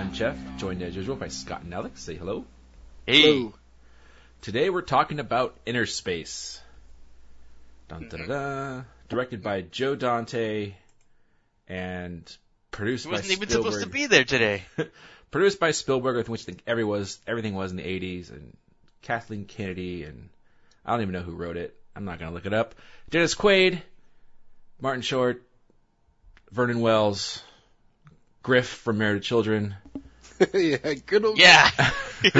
I'm Jeff, joined as usual by Scott and Alex. Say hello. Hey. Today we're talking about Innerspace. Dun, dun, mm-hmm. dun, dun. Directed by Joe Dante and produced He by wasn't even supposed to be there today. produced by Spielberg, with which every was everything was in the '80s, and Kathleen Kennedy, and I don't even know who wrote it. I'm not gonna look it up. Dennis Quaid, Martin Short, Vernon Wells, Griff from Married Children, yeah, good old. Yeah.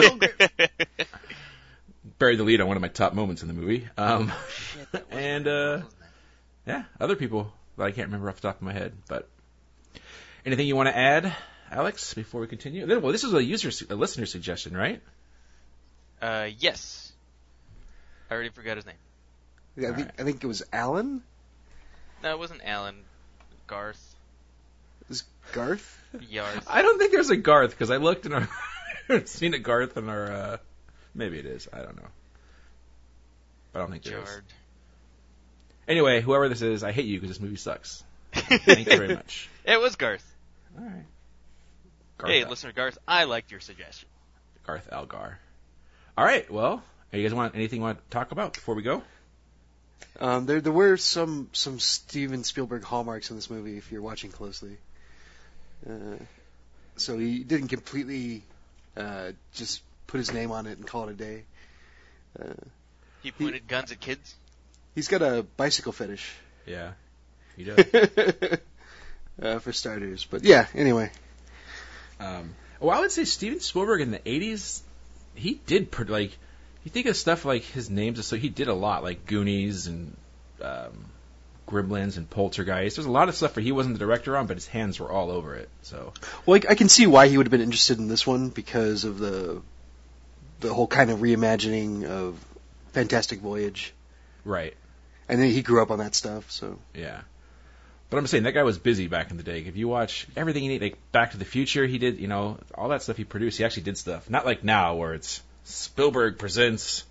buried the lead on one of my top moments in the movie. Um, and uh, yeah, other people that I can't remember off the top of my head. But anything you want to add, Alex, before we continue? Well, this is a user, a listener suggestion, right? uh, yes. I already forgot his name. Yeah, I think I think it was Alan. No, it wasn't Alan. Garth. It was Garth. Yarth. I don't think there's a Garth because I looked in our seen a Garth in our. Uh, maybe it is. I don't know. But I don't think there is. Jard. Anyway, whoever this is, I hate you because this movie sucks. Thank you very much. It was Garth. All right. Garth, hey, Al- listener Garth, I liked your suggestion. Garth Algar. All right. Well, you guys want anything you want to talk about before we go? Um, there there were some some Steven Spielberg hallmarks in this movie if you're watching closely. Uh, so he didn't completely uh, just put his name on it and call it a day. Uh, He pointed guns at kids. he's got a bicycle fetish, Yeah. He does. uh, for starters. But yeah, anyway. Um, well, I would say Steven Spielberg in the '80s, he did pr- like. You think of stuff like his names, so he did a lot, like Goonies and um, Gremlins and Poltergeist. There's a lot of stuff where he wasn't the director on, but his hands were all over it. So Well, I, I can see why he would have been interested in this one because of the the whole kind of reimagining of Fantastic Voyage, right, and then he grew up on that stuff. So yeah. But I'm saying that guy was busy back in the day. If you watch everything he did, like Back to the Future, he did, you know, all that stuff he produced. He actually did stuff, not like now where it's Spielberg presents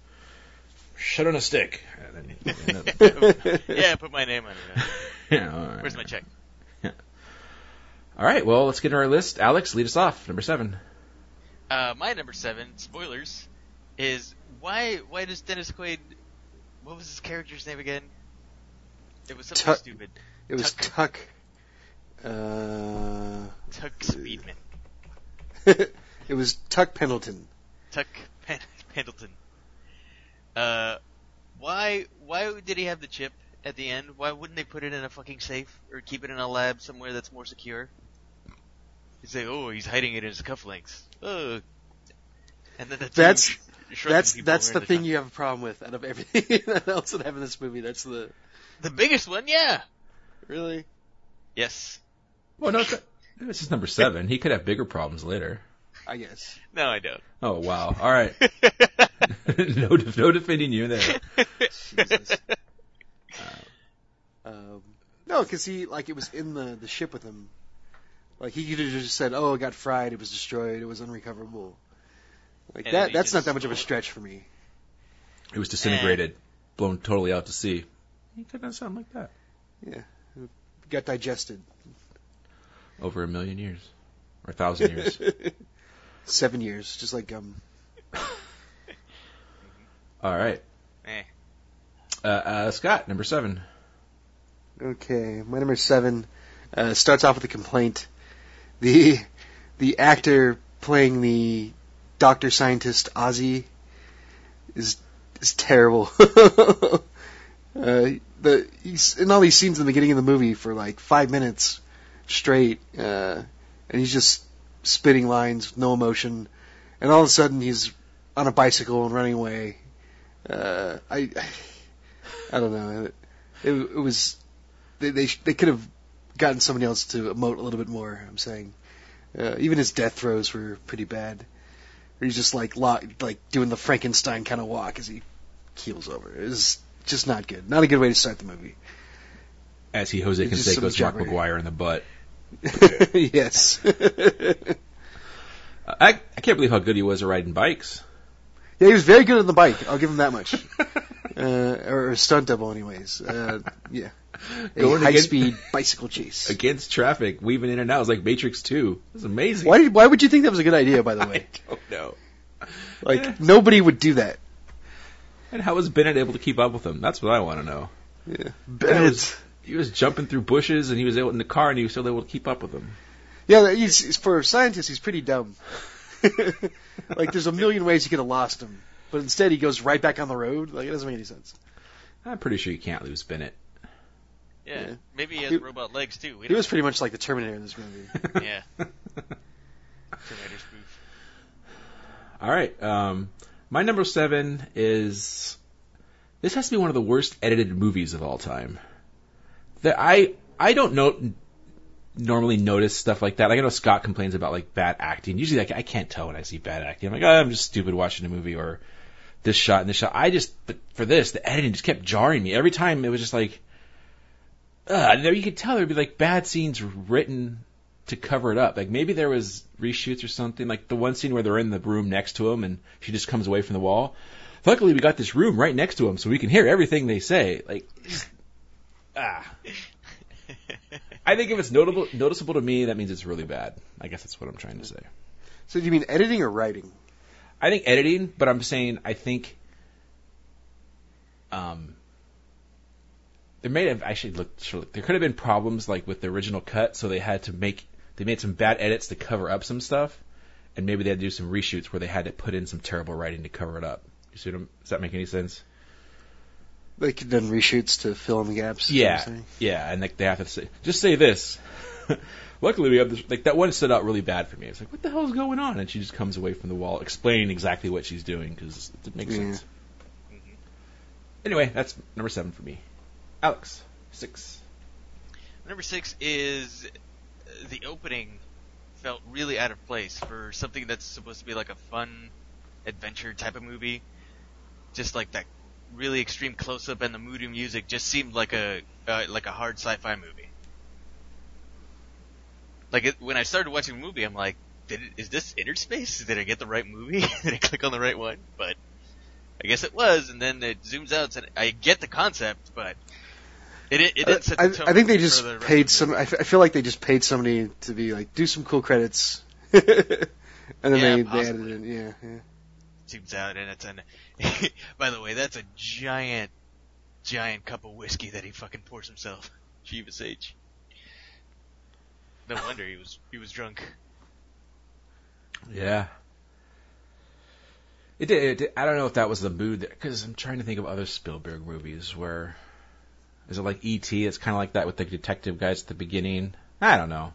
Shut on a Stick. And then, you know, yeah, put my name on it. you know, all right. Where's my check? Yeah. All right, well, let's get to our list. Alex, lead us off. Number seven. Uh, my number seven, spoilers, is why why does Dennis Quaid what was his character's name again? It was something Tuck- stupid. it was Tuck. Tuck. Uh, Tuck Speedman. it was Tuck Pendleton. Tuck Pen- Pendleton. Uh, why why did he have the chip at the end? Why wouldn't they put it in a fucking safe or keep it in a lab somewhere that's more secure? You say, oh, he's hiding it in his cufflinks. Oh. And then the That's- sh- That's that's were the thing top. you have a problem with out of everything else that happened in this movie. That's the The biggest one, yeah. really. Yes. Well, no, it's- this is number seven. He could have bigger problems later. I guess. No, I don't. Oh, wow. All right. no, def- no defending you there. Jesus. um, no, because he like it was in the the ship with him. Like he could have just said, "Oh, it got fried. It was destroyed. It was unrecoverable." Like And that. That's not that much of a stretch for me. It was disintegrated, blown totally out to sea. He could not sound like that. Yeah, it got digested. Over a million years. Or a thousand years. Seven years, just like um. All right. Eh. Uh, uh, Scott, number seven. Okay, my number seven uh, starts off with a complaint. The the actor playing the doctor scientist Ozzy is is terrible. uh, the he's in all these scenes in the beginning of the movie for like five minutes straight, uh, and he's just spitting lines with no emotion, and all of a sudden he's on a bicycle and running away. Uh, I I don't know. It, it was they they, they could have gotten somebody else to emote a little bit more. I'm saying, uh, even his death throws were pretty bad. he's just like lo- like doing the Frankenstein kind of walk as he keels over. It was just not good. Not a good way to start the movie. As he Jose Canseco's Mark. McGwire in the butt. yes. I I can't believe how good he was at riding bikes. Yeah, he was very good on the bike. I'll give him that much. uh, or a stunt double, anyways. Uh, yeah, a Going high against- speed bicycle chase. Against traffic, weaving in and out. It was like Matrix 2. It was amazing. Why did, Why would you think that was a good idea? By the way? I don't know. like nobody would do that. And how was Bennett able to keep up with him? That's what I want to know. Yeah, was- He was jumping through bushes, and he was able in the car, and he was still able to keep up with him. Yeah, he's, he's- for a scientist, he's pretty dumb. Like, there's a million ways you could have lost him, but instead he goes right back on the road. Like, it doesn't make any sense. I'm pretty sure you can't lose Bennett. Yeah. Yeah. Maybe he has He- robot legs too. We He was don't- pretty much like the Terminator in this movie. Yeah. Terminator spoof. All right. Um, my number seven is this has to be one of the worst edited movies of all time. That I I don't know normally notice stuff like that. Like I know Scott complains about like bad acting. Usually like I can't tell when I see bad acting. I'm like, oh, I'm just stupid watching a movie or this shot and this shot. I just but for this the editing just kept jarring me every time. It was just like, uh, you could tell there'd be like bad scenes written to cover it up. Like maybe there was reshoots or something. Like the one scene where they're in the room next to him and she just comes away from the wall. Luckily, we got this room right next to him, so we can hear everything they say. Like, ah. I think if it's notable, noticeable to me, that means it's really bad. I guess that's what I'm trying to say. So, do you mean editing or writing? I think editing, but I'm saying I think um, there may have actually looked there could have been problems like with the original cut, so they had to make they made some bad edits to cover up some stuff, and maybe they had to do some reshoots where they had to put in some terrible writing to cover it up. You see what I'm, does that make any sense? They could done reshoots to fill in the gaps. Yeah, you're yeah, and like they have to say, just say this. Luckily, we have this. Like that one stood out really bad for me. It's like, what the hell is going on? And she just comes away from the wall, explaining exactly what she's doing because it makes Yeah. sense. Anyway, that's number seven for me. Alex, six. Number six is uh, the opening felt really out of place for something that's supposed to be like a fun adventure type of movie. Just like that really extreme close up and the moody music just seemed like a uh, like a hard sci-fi movie. Like it, when I started watching the movie, I'm like, Did it, is this Innerspace? Did I get the right movie? Did I click on the right one? But I guess it was, and then it zooms out, and I get the concept, but it it, it didn't set the tone I think they just the paid some. I, f- I feel like they just paid somebody to be like, do some cool credits, and then Yeah, they, they added it. Yeah, yeah. Zooms out and it's an by the way that's a giant giant cup of whiskey that he fucking pours himself Chivas H no wonder he was he was drunk Yeah. It did, it did. I don't know if that was the mood because I'm trying to think of other Spielberg movies where is it like E.T. It's kind of like that with the detective guys at the beginning. I don't know.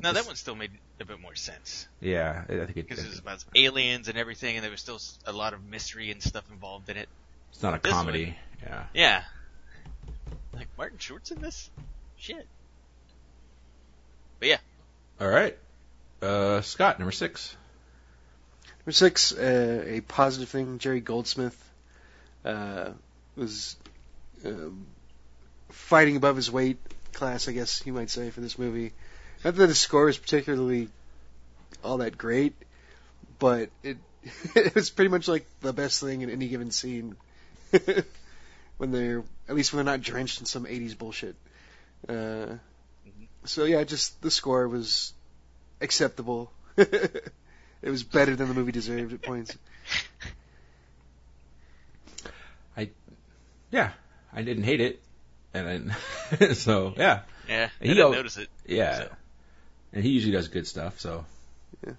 now that one still made a bit more sense Yeah, I I think it, because it was about aliens and everything and there was still a lot of mystery and stuff involved in it it's not a this comedy. Yeah. yeah like Martin Short's in this shit but yeah All right. Uh, Scott, number six. Number six, uh, a positive thing. Jerry Goldsmith uh, was um, fighting above his weight class, I guess you might say, for this movie. Not that the score is particularly all that great, but it it was pretty much like the best thing in any given scene. when they're at least when they're not drenched in some '80s bullshit. Uh, so yeah, just the score was acceptable. it was better than the movie deserved at points. I, Yeah, I didn't hate it, and then so yeah, yeah I He didn't al- notice it yeah, So. And he usually does good stuff. So Yeah.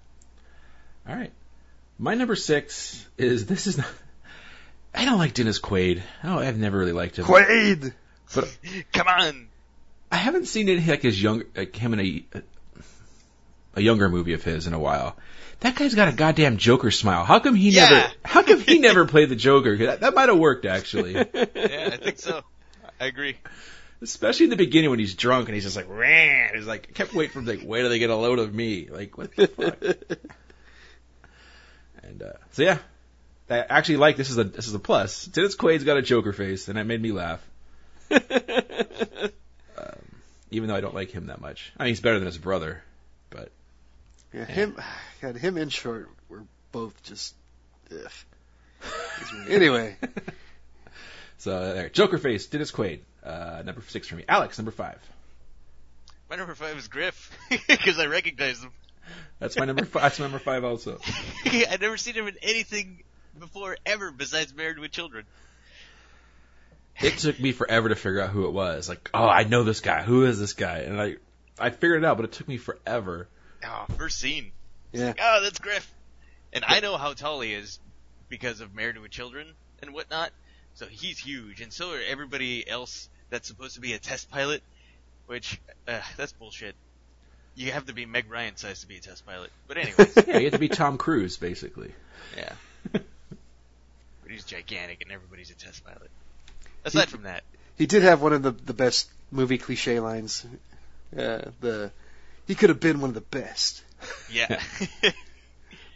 All right, my number six is this is not. I don't like Dennis Quaid. Oh, I've never really liked him. Quaid. But come on I haven't seen any like his young like him in a a younger movie of his in a while. That guy's got a goddamn Joker smile. How come he Yeah. never? How come he never played the Joker? That, that might have worked actually, yeah I think so I agree especially in the beginning when he's drunk and he's just like, Ran. he's like, I kept waiting for him like, wait till they get a load of me. Like, what the fuck? And uh, so yeah, I actually like this is a this is a plus. Dennis Quaid's got a Joker face, and that made me laugh. um, even though I don't like him that much. I mean, he's better than his brother, but Yeah, him, God, him and Short were both just. Ugh. anyway, so uh, there, Joker face, Dennis Quaid, uh, number six for me. Alex, number five. My number five is Griff because I recognize him. That's my number five. That's my number five also. I'd never seen him in anything before ever besides Married with Children. It took me forever to figure out who it was. Like, oh, I know this guy. Who is this guy? And I, I figured it out, but it took me forever. Oh, first scene. yeah. Oh, that's Griff. And I know how tall he is because of Married with Children and whatnot. So he's huge, and so are everybody else that's supposed to be a test pilot. Which, uh, that's bullshit. You have to be Meg Ryan size to be a test pilot. But anyways, Yeah, you have to be Tom Cruise, basically. yeah. But he's gigantic, and everybody's a test pilot. Aside from that, He did have one of the the best movie cliche lines. Uh, the he could have been one of the best. yeah.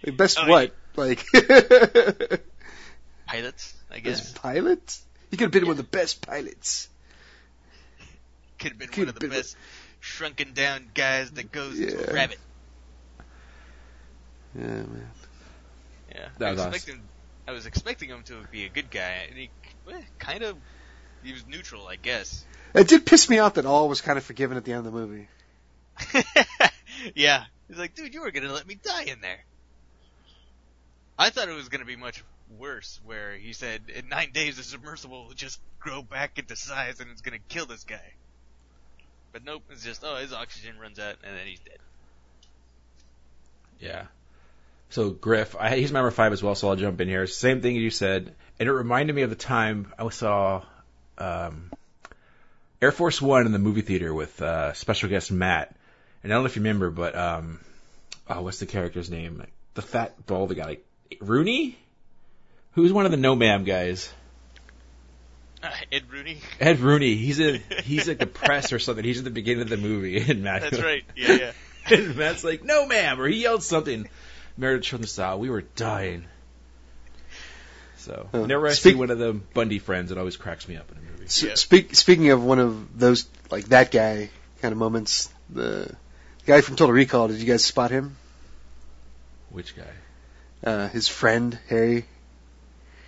Best Oh, what? Like Pilots, I best guess. pilot? He could have been one of the best pilots. Could have been could've one of the been one- best shrunken down guys that goes into Yeah. a rabbit. Yeah, man. Yeah. That I was was awesome. expecting I was expecting him to be a good guy, and he eh, kind of he was neutral, I guess. It did piss me off that all was kind of forgiven at the end of the movie. yeah. He's like, dude, you were gonna let me die in there. I thought it was gonna be much worse, where he said, in nine days the submersible will just grow back into size and it's gonna kill this guy. But nope, it's just, oh, his oxygen runs out and then he's dead. Yeah. So Griff, I, he's my number five as well, so I'll jump in here. Same thing you said, and it reminded me of the time I saw um, Air Force One in the movie theater with uh, special guest Matt. And I don't know if you remember, but um, oh, what's the character's name? Like, the fat bald guy, like Rooney. Who's one of the No Ma'am guys? Uh, Ed Rooney. Ed Rooney. He's in. He's like the press or something. He's at the beginning of the movie, and Matt. That's right. Yeah, yeah. and Matt's like, "No, ma'am," or he yelled something. Married with Children style. We were dying. So Uh, whenever I speak- see one of the Bundy friends, it always cracks me up in a movie. S- Yeah. Speak, speaking of one of those, like that guy kind of moments, the guy from Total Recall, did you guys spot him? Which guy? Uh, his friend, Harry.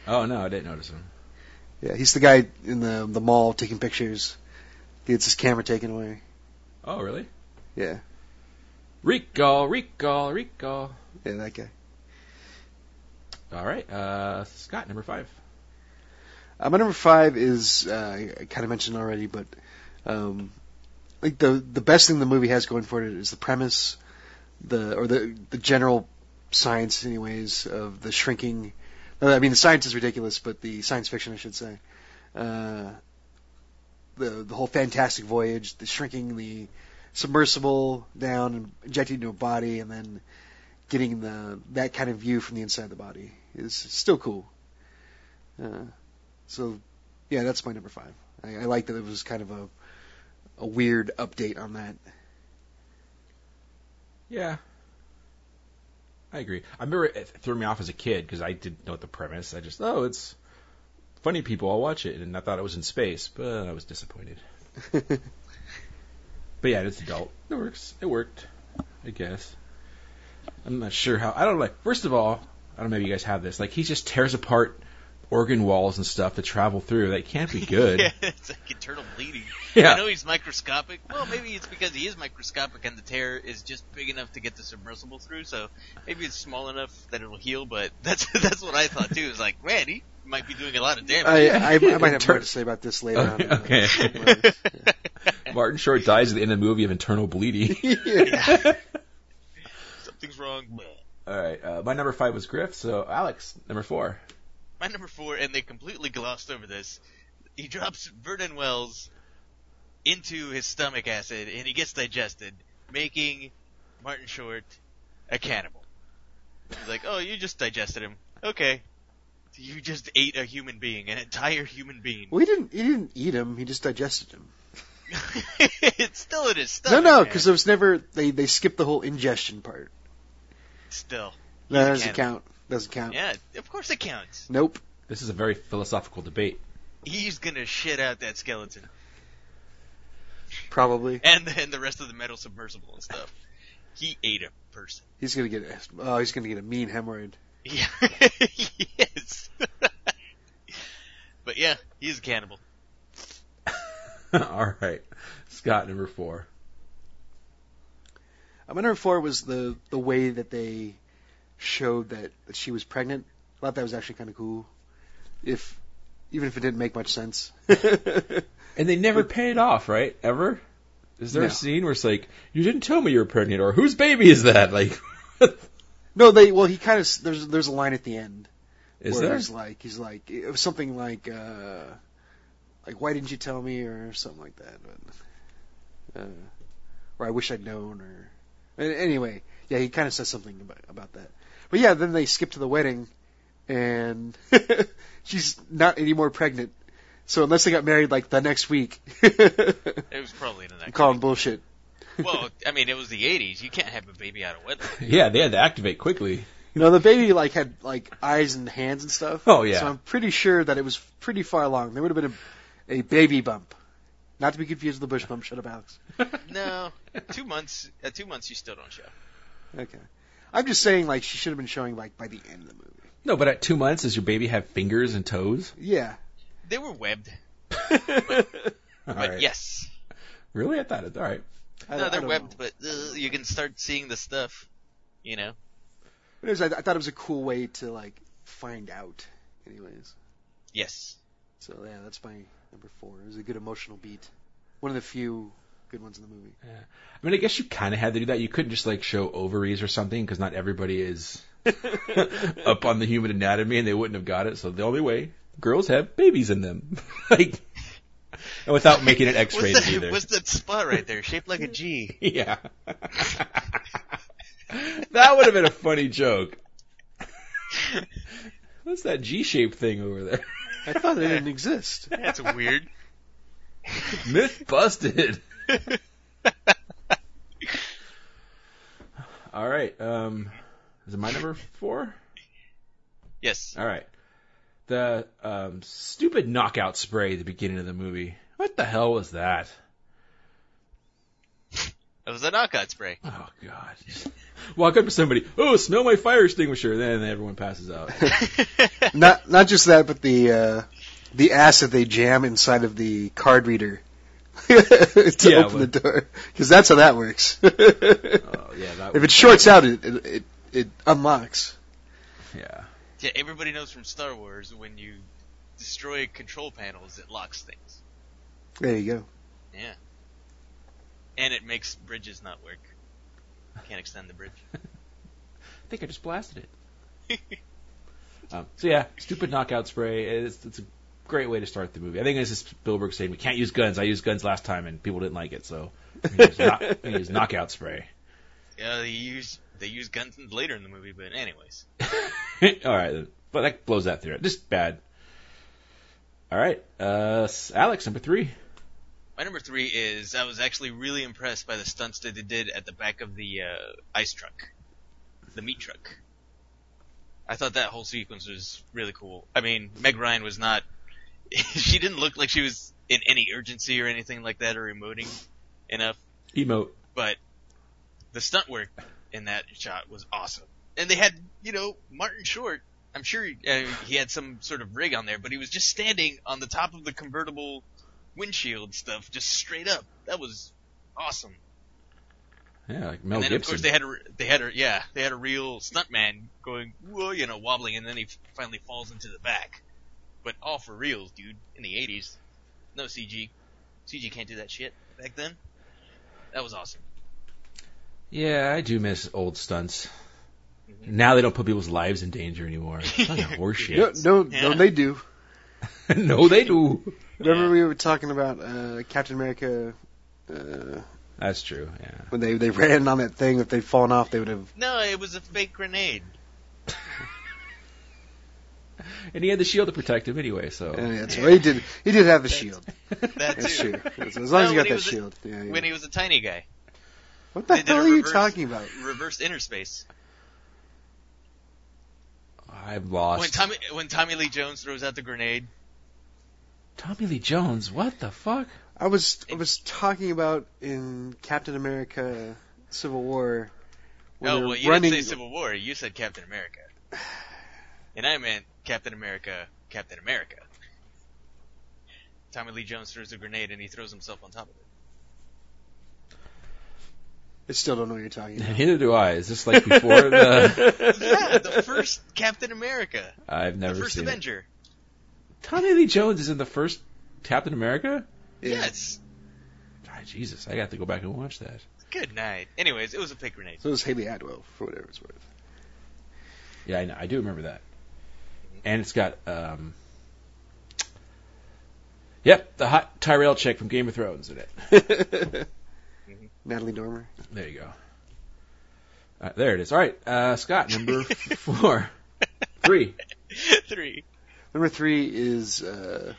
Oh no, I didn't notice him. Yeah, he's the guy in the the mall taking pictures. He gets his camera taken away. Oh really? Yeah, Recall, recall, recall. yeah, that guy. All right, uh, Scott, number five. Uh, my number five is uh, I kind of mentioned already, but um, like the the best thing the movie has going for it is the premise, the or the the general science, anyways, of the shrinking. Uh, I mean, the science is ridiculous, but the science fiction, I should say, uh, the the whole fantastic voyage, the shrinking the submersible down and injecting into a body, and then getting the that kind of view from the inside of the body is still cool. Uh, so, yeah, that's my number five. I, I like that it was kind of a a weird update on that. Yeah. I agree. I remember it threw me off as a kid because I didn't know the premise. I just, oh, it's funny people. I'll watch it, and I thought it was in space, but I was disappointed. But yeah, it's adult. It works. It worked, I guess. I'm not sure how. I don't like. First of all, I don't know if you guys have this. Like he just tears apart organ walls and stuff to travel through. That can't be good. yeah, it's like internal bleeding. Yeah. I know he's microscopic. Well, maybe it's because he is microscopic and the tear is just big enough to get the submersible through. So maybe it's small enough that it'll heal. But that's that's what I thought too. It's like, man, he might be doing a lot of damage. I, I, I might have Tur- more to say about this later on. in the- Okay. Martin Short dies at the end of the movie of internal bleeding. yeah. Something's wrong. All right, uh, my number five was Griff. So Alex, number four. My number four, and they completely glossed over this. He drops Vernon Wells into his stomach acid, and he gets digested, making Martin Short a cannibal. He's like, "Oh, you just digested him. Okay, you just ate a human being, an entire human being. Well, he didn't. He didn't eat him. He just digested him. it's still in his stomach. no, no, because it was never. They they skipped the whole ingestion part. still, That doesn't count. Doesn't count. Yeah, of course it counts. Nope. This is a very philosophical debate. He's gonna shit out that skeleton Probably. and then the rest of the metal submersible and stuff. He ate a person. He's gonna get. Oh, he's gonna get a mean hemorrhoid. Yeah. yes. but yeah, he's a cannibal. All right, Scott, number four. Uh, my number four was the the way that they showed that, that she was pregnant. I thought that was actually kind of cool. If even if it didn't make much sense. And they never pay it off, right? Ever? Is there No. a scene where it's like, you didn't tell me you were pregnant, or whose baby is that? Like, no, they well he kind of there's there's a line at the end is where there? he's like he's like it was something like uh like why didn't you tell me or something like that. But, uh, or I wish I'd known or anyway yeah he kind of says something about about that. But yeah, then they skip to the wedding and she's not anymore pregnant. So unless they got married like the next week, It was probably the I'm next. calling bullshit. Well, I mean, it was the '80s. You can't have a baby out of wedlock. Yeah, they had to activate quickly. You know, the baby like had like eyes and hands and stuff. Oh, yeah. So I'm pretty sure that it was pretty far along. There would have been a, a baby bump. Not to be confused with the bush bump. Shut up, Alex. No, two months. At two months, you still don't show. Okay. I'm just saying like she should have been showing like by the end of the movie. No, but at two months, does your baby have fingers and toes? Yeah. They were webbed, All but right. yes, Really? I thought it. All right. I, no, they're webbed, know. but uh, you can start seeing the stuff. You know, But it was, I, I thought it was a cool way to like find out. Anyways. yes. So yeah, that's my number four. It was a good emotional beat. One of the few good ones in the movie. I mean, I guess you kind of had to do that. You couldn't just like show ovaries or something because not everybody is up on the human anatomy and they wouldn't have got it. So the only way girls have babies in them, like, and without making it What's X-rated that, either. what's that spot right there, shaped like a G? Yeah. that would have been a funny joke. What's that G-shaped thing over there? I thought it didn't exist. That's weird. Myth busted. All right. Um, is it my number four? Yes. All right. The um, stupid knockout spray at the beginning of the movie. What the hell was that? It was a knockout spray. Oh God! Walk up to somebody. Oh, smell my fire extinguisher. Then everyone passes out. not not just that, but the uh, the acid they jam inside of the card reader to Yeah, open but- the door, because that's how that works. Oh yeah, that. if it shorts out, it it, it it unlocks. yeah. Yeah, everybody knows from Star Wars when you destroy control panels, it locks things. There you go. Yeah. And it makes bridges not work. Can't extend the bridge. I think I just blasted it. um, so yeah, stupid knockout spray. It's, it's a great way to start the movie. I think this is Spielberg saying we can't use guns. I used guns last time and people didn't like it, so we use, knock, we use knockout spray. Yeah, they use they use guns later in the movie, but anyways. All right, but that blows that theory. Just bad. All right, uh, Alex, number three. My number three is I was actually really impressed by the stunts that they did at the back of the uh, ice truck, the meat truck. I thought that whole sequence was really cool. I mean, Meg Ryan was not. she didn't look like she was in any urgency or anything like that or emoting enough, Emote. but the stunt work in that shot was awesome. And they had, you know, Martin Short. I'm sure uh, he had some sort of rig on there, but he was just standing on the top of the convertible windshield stuff, just straight up. That was awesome. Yeah, like Mel and then Gibson. of course they had a, they had a, yeah, they had a real stuntman going, whoa, you know, wobbling, and then he finally falls into the back. But all for reals, dude. In the 80s, no CG. CG can't do that shit back then. That was awesome. Yeah, I do miss old stunts. Mm-hmm. Now they don't put people's lives in danger anymore. Fucking horseshit. No, no, Yeah. no, they do. no, they do. Remember Yeah. we were talking about uh, Captain America uh, That's true. Yeah. when they they ran on that thing. If they'd fallen off, they would have. No, it was a fake grenade. And he had the shield to protect him anyway, so. That's right. He did. He did have the shield. That That's true. As as long as No, you when got he that was a- shield. Yeah, yeah. When he was a tiny guy. what the they hell a are you talking about? Reverse inner space. I've lost. When Tommy when Tommy Lee Jones throws out the grenade. Tommy Lee Jones, what the fuck? I was I was talking about in Captain America: Civil War. when oh well, you running, didn't say Civil War. You said Captain America, and I meant Captain America, Captain America. Tommy Lee Jones throws a grenade and he throws himself on top of it. I still don't know what you're talking about. Neither do I. Is this like before the? Yeah, the first Captain America, I've the never first seen it. Avenger. Tommy Lee Jones is in the first Captain America. Yes. Ah, Jesus, I got to go back and watch that. Good night. Anyways, it was a fake grenade. So it was Hayley Atwell, for whatever it's worth. Yeah, I, know, I do remember that. And it's got, um, yep, the hot Tyrell chick from Game of Thrones in it. Natalie Dormer. There you go. Uh, there it is. All right, uh, Scott, number four, three. Three. Number three is uh,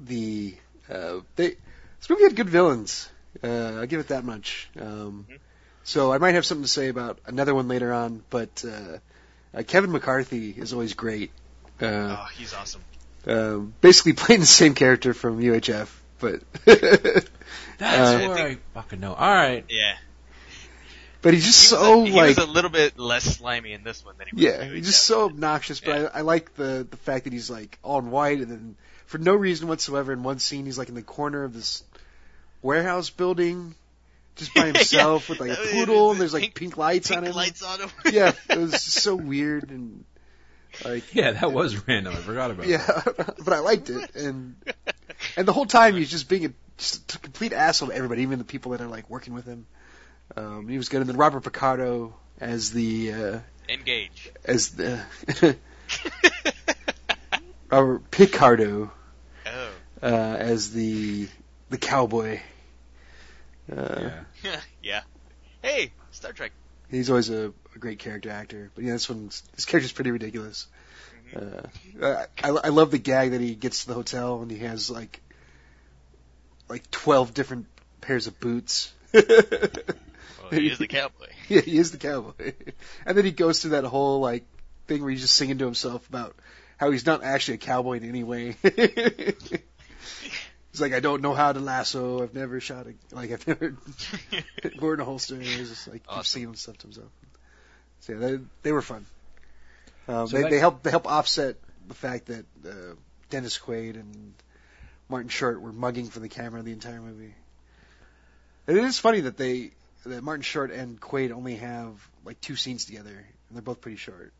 the uh, they. This movie had good villains. Uh, I'll give it that much. Um, so I might have something to say about another one later on, but uh, uh, Kevin McCarthy is always great. Uh, Oh, he's awesome. um, basically playing the same character from UHF, but That's Uh, where I fucking know. All right. Yeah. but he's just He was, so a, he like was a little bit less slimy in this one than he was. Yeah, he's just so obnoxious. But Yeah. I, I like the the fact that he's like all in white, and then for no reason whatsoever, in one scene he's like in the corner of this warehouse building, just by Yeah. himself with like a poodle, and there's like pink- pink, lights on him. lights on him. yeah, it was so weird and like Yeah, that was random. I forgot about that. yeah, but I liked it, and and the whole time he's just being a, just a complete asshole to everybody, even the people that are like working with him. Um, he was good, and then Robert Picardo as the uh, Engage. as the Robert Picardo Oh. uh, as the the cowboy. Uh, Yeah. yeah. Hey, Star Trek. He's always a, a great character actor, but yeah, this one's his character's pretty ridiculous. Uh, I, I love the gag that he gets to the hotel and he has like like twelve different pairs of boots. Well, he is the cowboy. Yeah, he is the cowboy. And then he goes through that whole like thing where he's just singing to himself about how he's not actually a cowboy in any way. He's like, I don't know how to lasso. I've never shot a like I've never worn a holster. And he's just like keeps Awesome. singing stuff to himself. So yeah, they they were fun. Um, So they that- they help they help offset the fact that uh, Dennis Quaid and Martin Short were mugging for the camera the entire movie. And it is funny that they that Martin Short and Quaid only have like two scenes together, and they're both pretty short.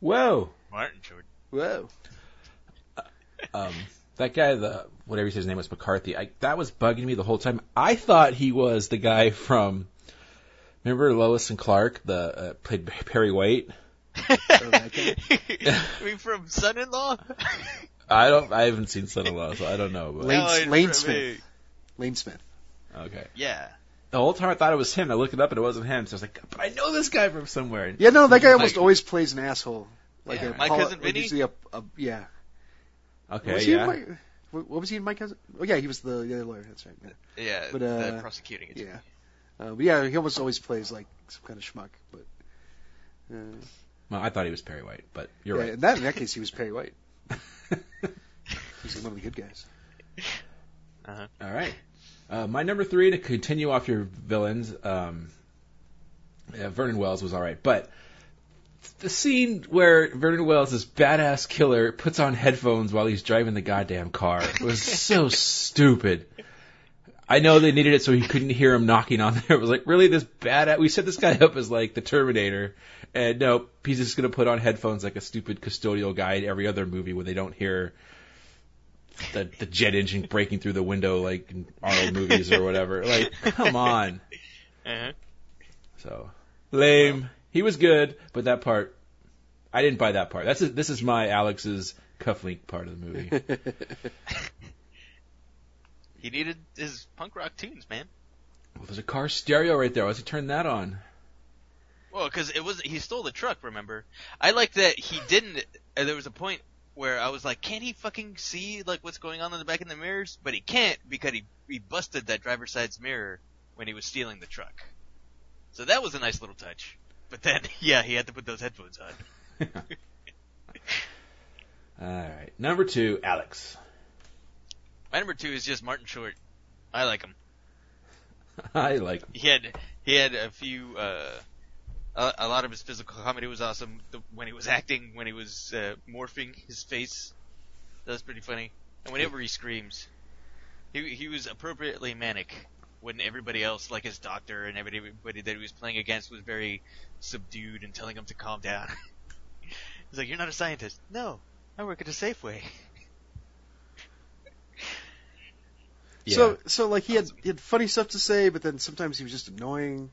Whoa. Martin Short. Whoa! Um, that guy, the whatever his name was, McCarthy. I, that was bugging me the whole time. I thought he was the guy from. Remember Lois and Clark, the uh, played Perry White. That guy? I mean, from Son-in-Law. I don't. I haven't seen Son-in-Law, so I don't know. But, Lane- Lane Smith. Lane Smith. okay. Yeah. The whole time I thought it was him. I looked it up and it wasn't him. So I was like, but I know this guy from somewhere. Yeah, no, that guy almost Like- always plays an asshole. Like Yeah. a My Paul- Cousin like Vinny? Usually a, a yeah. Okay, was he yeah. my, what what was he in my cousin? Oh yeah, he was the, the other lawyer. That's right. Yeah. Yeah. But, the uh, prosecuting attorney. Yeah. Uh, but yeah, he almost always plays like some kind of schmuck. But uh, Well, I thought he was Perry White, but you're yeah, right. In that in that case, he was Perry White. He's one of the good guys. Uh-huh. All right. Uh, my number three to continue off your villains. Um, yeah, Vernon Wells was all right, but the scene where Vernon Wells, this badass killer, puts on headphones while he's driving the goddamn car was so stupid. I know they needed it so he couldn't hear him knocking on there. It was like, really, this badass? We set this guy up as like the Terminator, and no, he's just gonna put on headphones like a stupid custodial guy in every other movie where they don't hear the the jet engine breaking through the window like in Arnold movies or whatever. Like, come on. Uh-huh. So lame. He was good, but that part, I didn't buy that part. That's a, this is my Alex's cufflink part of the movie. He needed his punk rock tunes, man. well, there's a car stereo right there. Why does he turn that on? Well, because it was he stole the truck. Remember? I like that he didn't. Uh, there was a point where I was like, can't he fucking see like what's going on in the back of the mirrors? But he can't because he he busted that driver's side's mirror when he was stealing the truck. So that was a nice little touch. But then, yeah, he had to put those headphones on. All right, number two, Alex. My number two is just Martin Short. I like him. I like. him. He had he had a few. Uh, a, a lot of his physical comedy was awesome. The, when he was acting, when he was uh, morphing his face, that was pretty funny. And whenever he screams, he he was appropriately manic. When everybody else, like his doctor and everybody that he was playing against, was very subdued and telling him to calm down. He's like, "You're not a scientist." No, I work at a Safeway. Yeah. So, so like he had he had funny stuff to say, but then sometimes he was just annoying.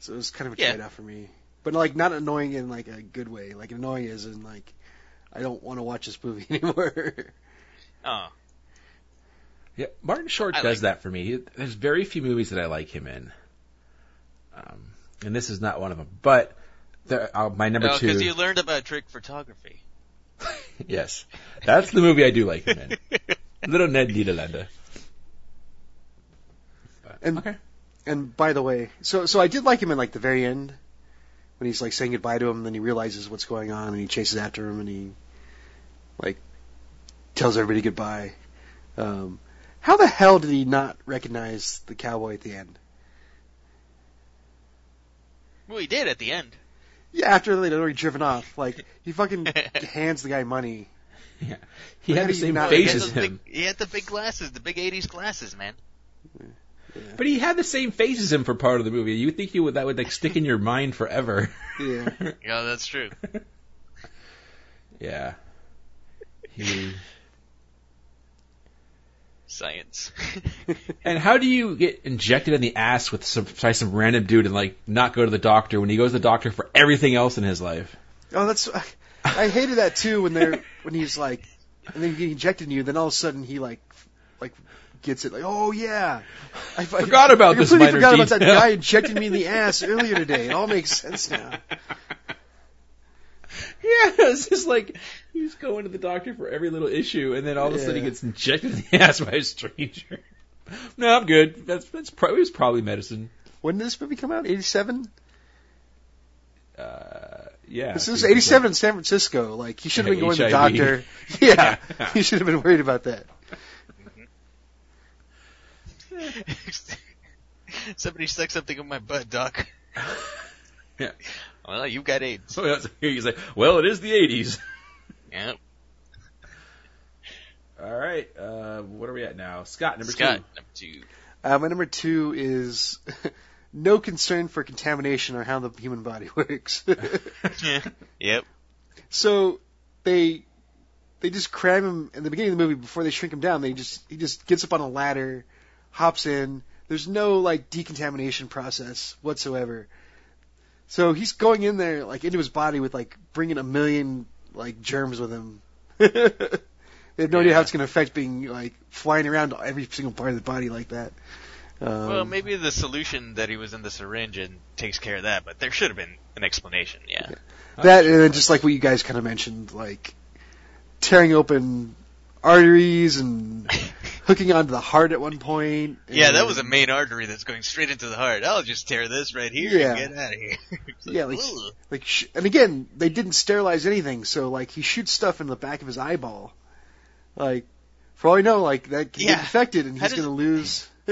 So it was kind of a Yeah. trade off for me. But like not annoying in like a good way. Like annoying as in like I don't want to watch this movie anymore. Oh, Yeah, Martin Short I does like that for me. There's very few movies that I like him in, um, and this is not one of them. But the, uh, my number two, because you learned about trick photography. yes, that's the movie I do like him in. Little Ned Nederlander. But- And- okay, And by the way, so so I did like him in like the very end when he's like saying goodbye to him, and then he realizes what's going on, and he chases after him, and he like tells everybody goodbye. Um, how the hell did he not recognize the cowboy at the end? Well, he did at the end. Yeah, after they'd already driven off, like he fucking hands the guy money. yeah. he How had the same not- face as him, big, he had the big glasses, the big '80s glasses, man. but he had the same face as him for part of the movie. You would think you would that would like stick in your mind forever. Yeah. Yeah, that's true. yeah, he. Science. And how do you get injected in the ass with some by some random dude and like not go to the doctor when he goes to the doctor for everything else in his life? Oh, that's I I hated that too when they're when he's like, and then you get injected in you, then all of a sudden he like like gets it like, oh yeah, I, I Forgot about I this completely minor forgot about that guy injecting me in the ass earlier today. It all makes sense now. Yeah, it's just like he's going to the doctor for every little issue, and then all of a sudden he gets injected in the ass by a stranger. No, I'm good. That's that's probably it was probably medicine. When did this movie come out? Eighty seven. Uh, yeah. This is think eighty seven in San Francisco. Like he should have Yeah, been going to the HIV. doctor. Yeah, Yeah. he should have been worried about that. Somebody stuck something in my butt, Doc. Yeah. Well, you've got AIDS. So that's- he's like, well, it is the '80s. Yep. All right. Uh, what are we at now? Scott, number Scott, two. number two. Uh, my number two is no concern for contamination or how the human body works. yep. So they they just cram him in the beginning of the movie before they shrink him down. They just he just gets up on a ladder, hops in. There's no like decontamination process whatsoever. So he's going in there like into his body with like bringing a million like germs with him. they have no idea how it's going to affect being like flying around every single part of the body like that. Um, Well, maybe the solution that he was in the syringe and takes care of that, but there should have been an explanation. Yeah. That and then just like what you guys kind of mentioned, like tearing open arteries and hooking onto the heart at one point. Yeah, that was a main artery that's going straight into the heart. I'll just tear this right here Yeah. and get out of here. It's Yeah, like- ugh. like. Sh- and again, they didn't sterilize anything, so like he shoots stuff in the back of his eyeball. Like, for all I know, like that can Yeah. get infected and How he's does- gonna lose.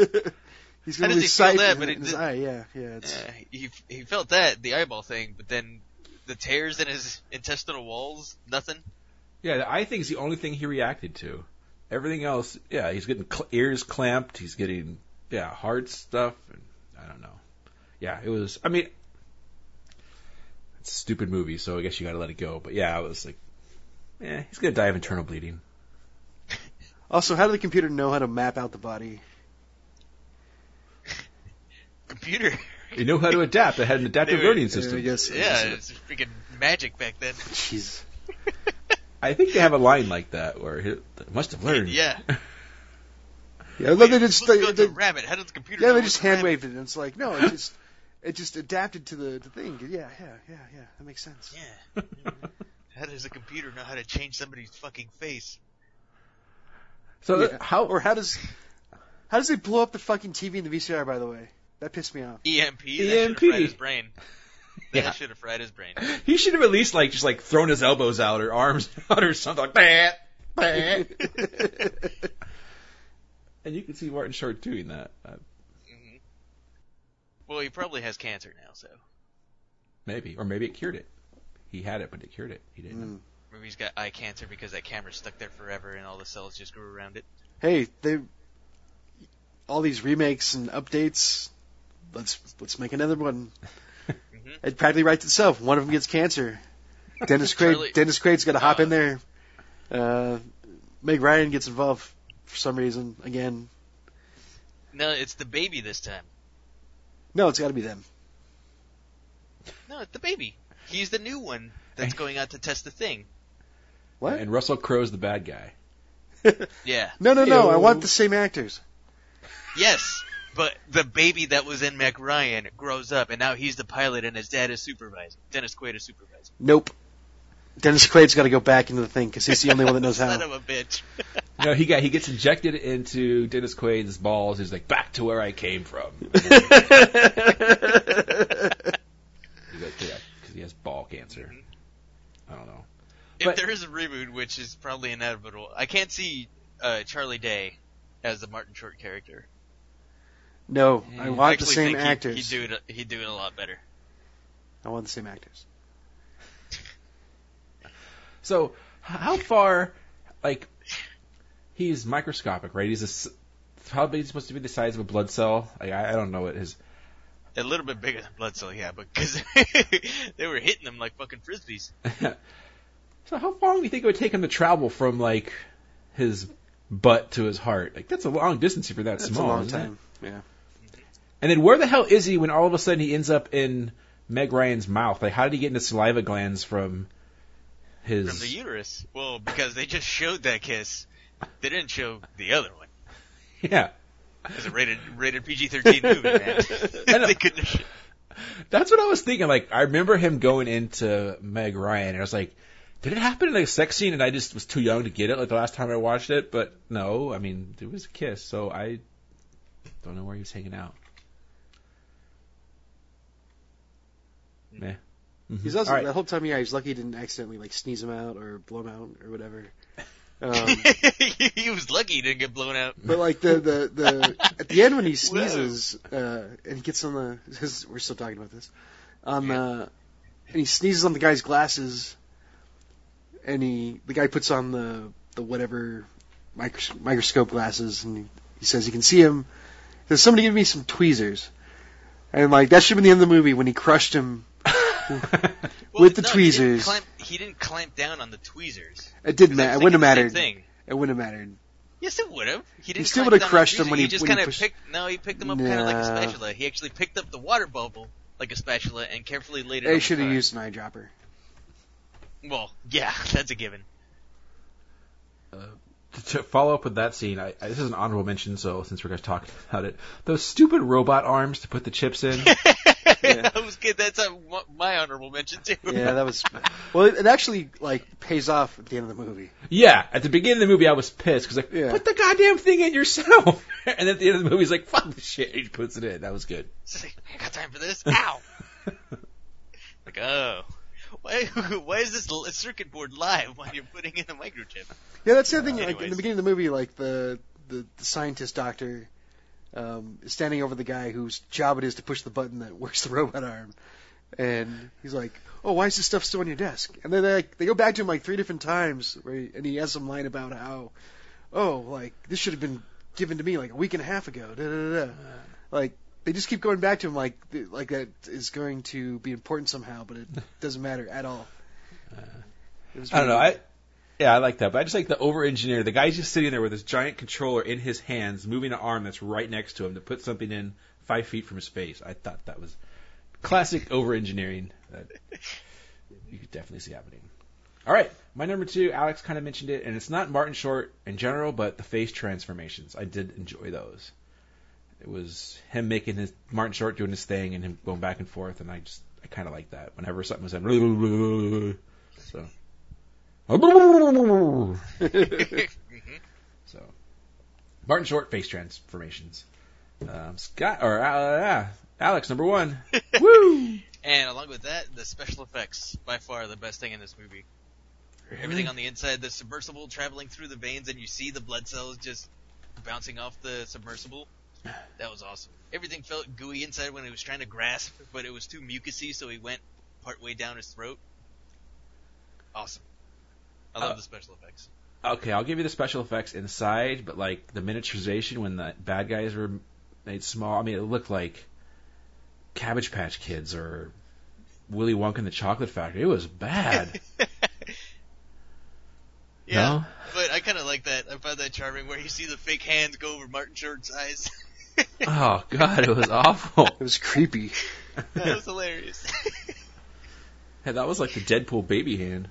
he's gonna lose feel sight that? in, But in his eye. Yeah, yeah. It's, Uh, he he felt that the eyeball thing, but then the tears in his intestinal walls, nothing. Yeah, the eye thing's the only thing he reacted to. Everything else, yeah, he's getting cl- ears clamped. He's getting yeah heart stuff. And I don't know. Yeah, it was. I mean, it's a stupid movie, so I guess you got to let it go. But yeah, I was like, eh, he's gonna die of internal bleeding. Also, how did the computer know how to map out the body? Computer. You know how to adapt. It had an adaptive They were- learning Yeah, system. I guess. Yeah, it's freaking magic back then. Jeez. I think they have a line like that where he must have learned. Yeah. Yeah, I love they just Let's they, to they, rabbit. How does the computer? yeah they just hand waved it and it's like no it just it just adapted to the, the thing. Yeah, yeah, yeah, yeah. That makes sense. Yeah. How does a computer know how to change somebody's fucking face? So Yeah. how? Or how does how does they blow up the fucking TV in the VCR? By the way, that pissed me off. EMP. That EMP. should've his brain. That Yeah. should have fried his brain. He should have at least like just like thrown his elbows out or arms out or something like that. And you can see Martin Short doing that. Uh, hmm Well, he probably has cancer now, so maybe, or maybe it cured it. He had it, but it cured it. He didn't. know. Mm. maybe he's got eye cancer because that camera's stuck there forever and all the cells just grew around it. hey, they all these remakes and updates. Let's let's make another one. Mhm. It practically writes itself. One of them gets cancer. Dennis Quaid. Charlie- Dennis Quaid's got to hop Oh. in there. Uh, Meg Ryan gets involved for some reason again. No, it's the baby this time. No, it's got to be them. No, it's the baby. He's the new one that's going out to test the thing. What? And Russell Crowe's the bad guy. Yeah. no, no, no. I want the same actors. Yes, but the baby that was in Meg Ryan grows up, and now he's the pilot, and his dad is supervising. Dennis Quaid is supervising. Nope. Dennis Quaid's got to go back into the thing because he's the only one that knows Son how. of a bitch. No, he got he gets injected into Dennis Quaid's balls. He's like, back to where I came from. He's like, yeah, because he has ball cancer. I don't know. if But- there is a reboot, which is probably inevitable, I can't see uh, Charlie Day as the Martin Short character. No, I I want I the same think he- actors. He'd do it. He'd do it a lot better. I want the same actors. So, how far, like, he's microscopic, right? He's a, s- how big is he supposed to be the size of a blood cell? Like, I, I don't know what his, A little bit bigger than a Blood Cell, yeah, but because they were hitting them like fucking frisbees. so how long do you think it would take him to travel from, like, his butt to his heart? Like, that's a long distance for that small. That's small, a long isn't it? time. Yeah. And then where the hell is he when all of a sudden he ends up in Meg Ryan's mouth? Like, how did he get into saliva glands from his? From the uterus. Well, because they just showed that kiss. They didn't show the other one. yeah, It's a rated rated PG thirteen movie, man. They couldn't. Have, that's what I was thinking. Like, I remember him going into Meg Ryan, and I was like, did it happen in a sex scene, and I just was too young to get it? Like the last time I watched it, but no, I mean, it was a kiss, so I don't know where he was hanging out. Meh. Mhm. He's also All right. the whole time. Yeah, he's lucky he didn't accidentally like sneeze him out or blow him out or whatever. Um, he was lucky he didn't get blown out. but like the the the at the end when he sneezes uh, and he gets on the this, we're still talking about this on Yeah. the and he sneezes on the guy's glasses and he the guy puts on the the whatever micros- microscope glasses and he, he says he can see him. There's somebody give me some tweezers. And like that should have been the end of the movie when he crushed him. With the no, tweezers. He didn't, clamp, he didn't clamp down on the tweezers. It didn't matter. It wouldn't have mattered. Thing. It wouldn't have mattered. Yes, it would have. He didn't. still would've crushed the him when tweezers. he- just kind of pushed- picked. No, he picked them up kind of like a spatula. He actually picked up the water bubble like a spatula and carefully laid it. on They should have car. used an eyedropper. Well, yeah, that's a given. Uh, to follow up with that scene, I, I, this is an honorable mention. So since we're going to talk about it, those stupid robot arms to put the chips in. Yeah. I was good. That's a, my honorable mention too. Yeah, that was. Well, it, it actually like pays off at the end of the movie. yeah, at the beginning of the movie, I was pissed because like, Yeah. put the goddamn thing in yourself. and at the end of the movie, he's like, fuck the shit. He puts it in. That was good. It's like, I got time for this. Ow! like, oh, why? Why is this circuit board live when you're putting in a microchip? Yeah, that's the other thing. Like in the beginning of the movie, like the the, the scientist doctor um, is standing over the guy whose job it is to push the button that works the robot arm, and he's like, "Oh, why is this stuff still on your desk?" And then they like, they go back to him like three different times, where he, and he has some line about how, "Oh, like this should have been given to me like a week and a half ago." Da, da, da, da. Like they just keep going back to him like like that is going to be important somehow, but it doesn't matter at all. Uh, it was I don't know. really- I yeah, I like that, but I just like the over engineer. The guy's just sitting there with his giant controller in his hands, moving an arm that's right next to him to put something in five feet from his face. I thought that was classic over engineering that you could definitely see happening. All right, my number two, Alex kind of mentioned it, and it's not Martin Short in general, but the face transformations. I did enjoy those. It was him making his Martin Short doing his thing and him going back and forth, and I just I kind of like that. Whenever something was in, so. so, Martin Short face transformations. Um, Scott or uh, yeah, Alex number one. Woo! And along with that, the special effects by far the best thing in this movie. Everything on the inside, the submersible traveling through the veins, and you see the blood cells just bouncing off the submersible. That was awesome. Everything felt gooey inside when he was trying to grasp, but it was too mucusy, so he went part way down his throat. Awesome. I love Uh, the special effects. Okay, I'll give you the special effects inside, but like the miniaturization when the bad guys were made small, I mean, it looked like Cabbage Patch Kids or Willy Wonka and the Chocolate Factory. It was bad. Yeah, No? but I kind of like that. I find that charming, where you see the fake hands go over Martin Short's eyes. oh God, it was awful. It was creepy. that was hilarious. Hey, that was like the Deadpool baby hand.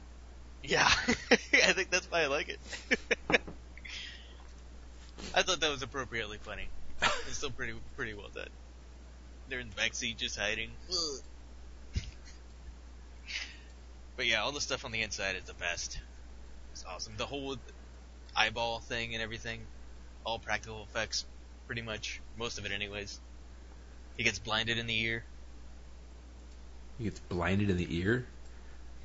Yeah, I think that's why I like it. I thought that was appropriately funny. It's still pretty pretty well done. They're in the backseat just hiding. but yeah, all the stuff on the inside is the best. It's awesome. The whole eyeball thing and everything, all practical effects, pretty much most of it, anyways. He gets blinded in the ear. He gets blinded in the ear.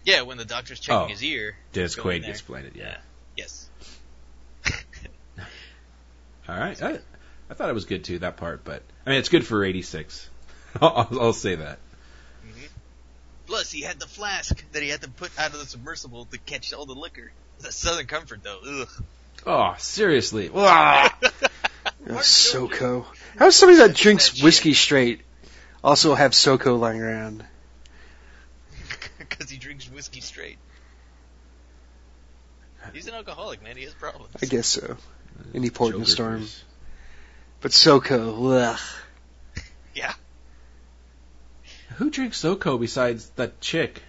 Yeah, when the doctor's checking Oh. his ear. Dennis Quaid gets blinded. Yeah. Yes. All right. I, I thought it was good too that part, but I mean it's good for '86. I'll, I'll say that. Mm-hmm. Plus, he had the flask that he had to put out of the submersible to catch all the liquor. The Southern Comfort, though. Ugh. Oh, seriously. Wah! Oh, Martin SoCo. How does somebody that drinks whiskey straight also have SoCo lying around? Because he drinks whiskey straight. He's an alcoholic, man. He has problems. I guess so. Any port in a storm. Cruise. But SoCo, ugh. Yeah. Who drinks SoCo besides that chick?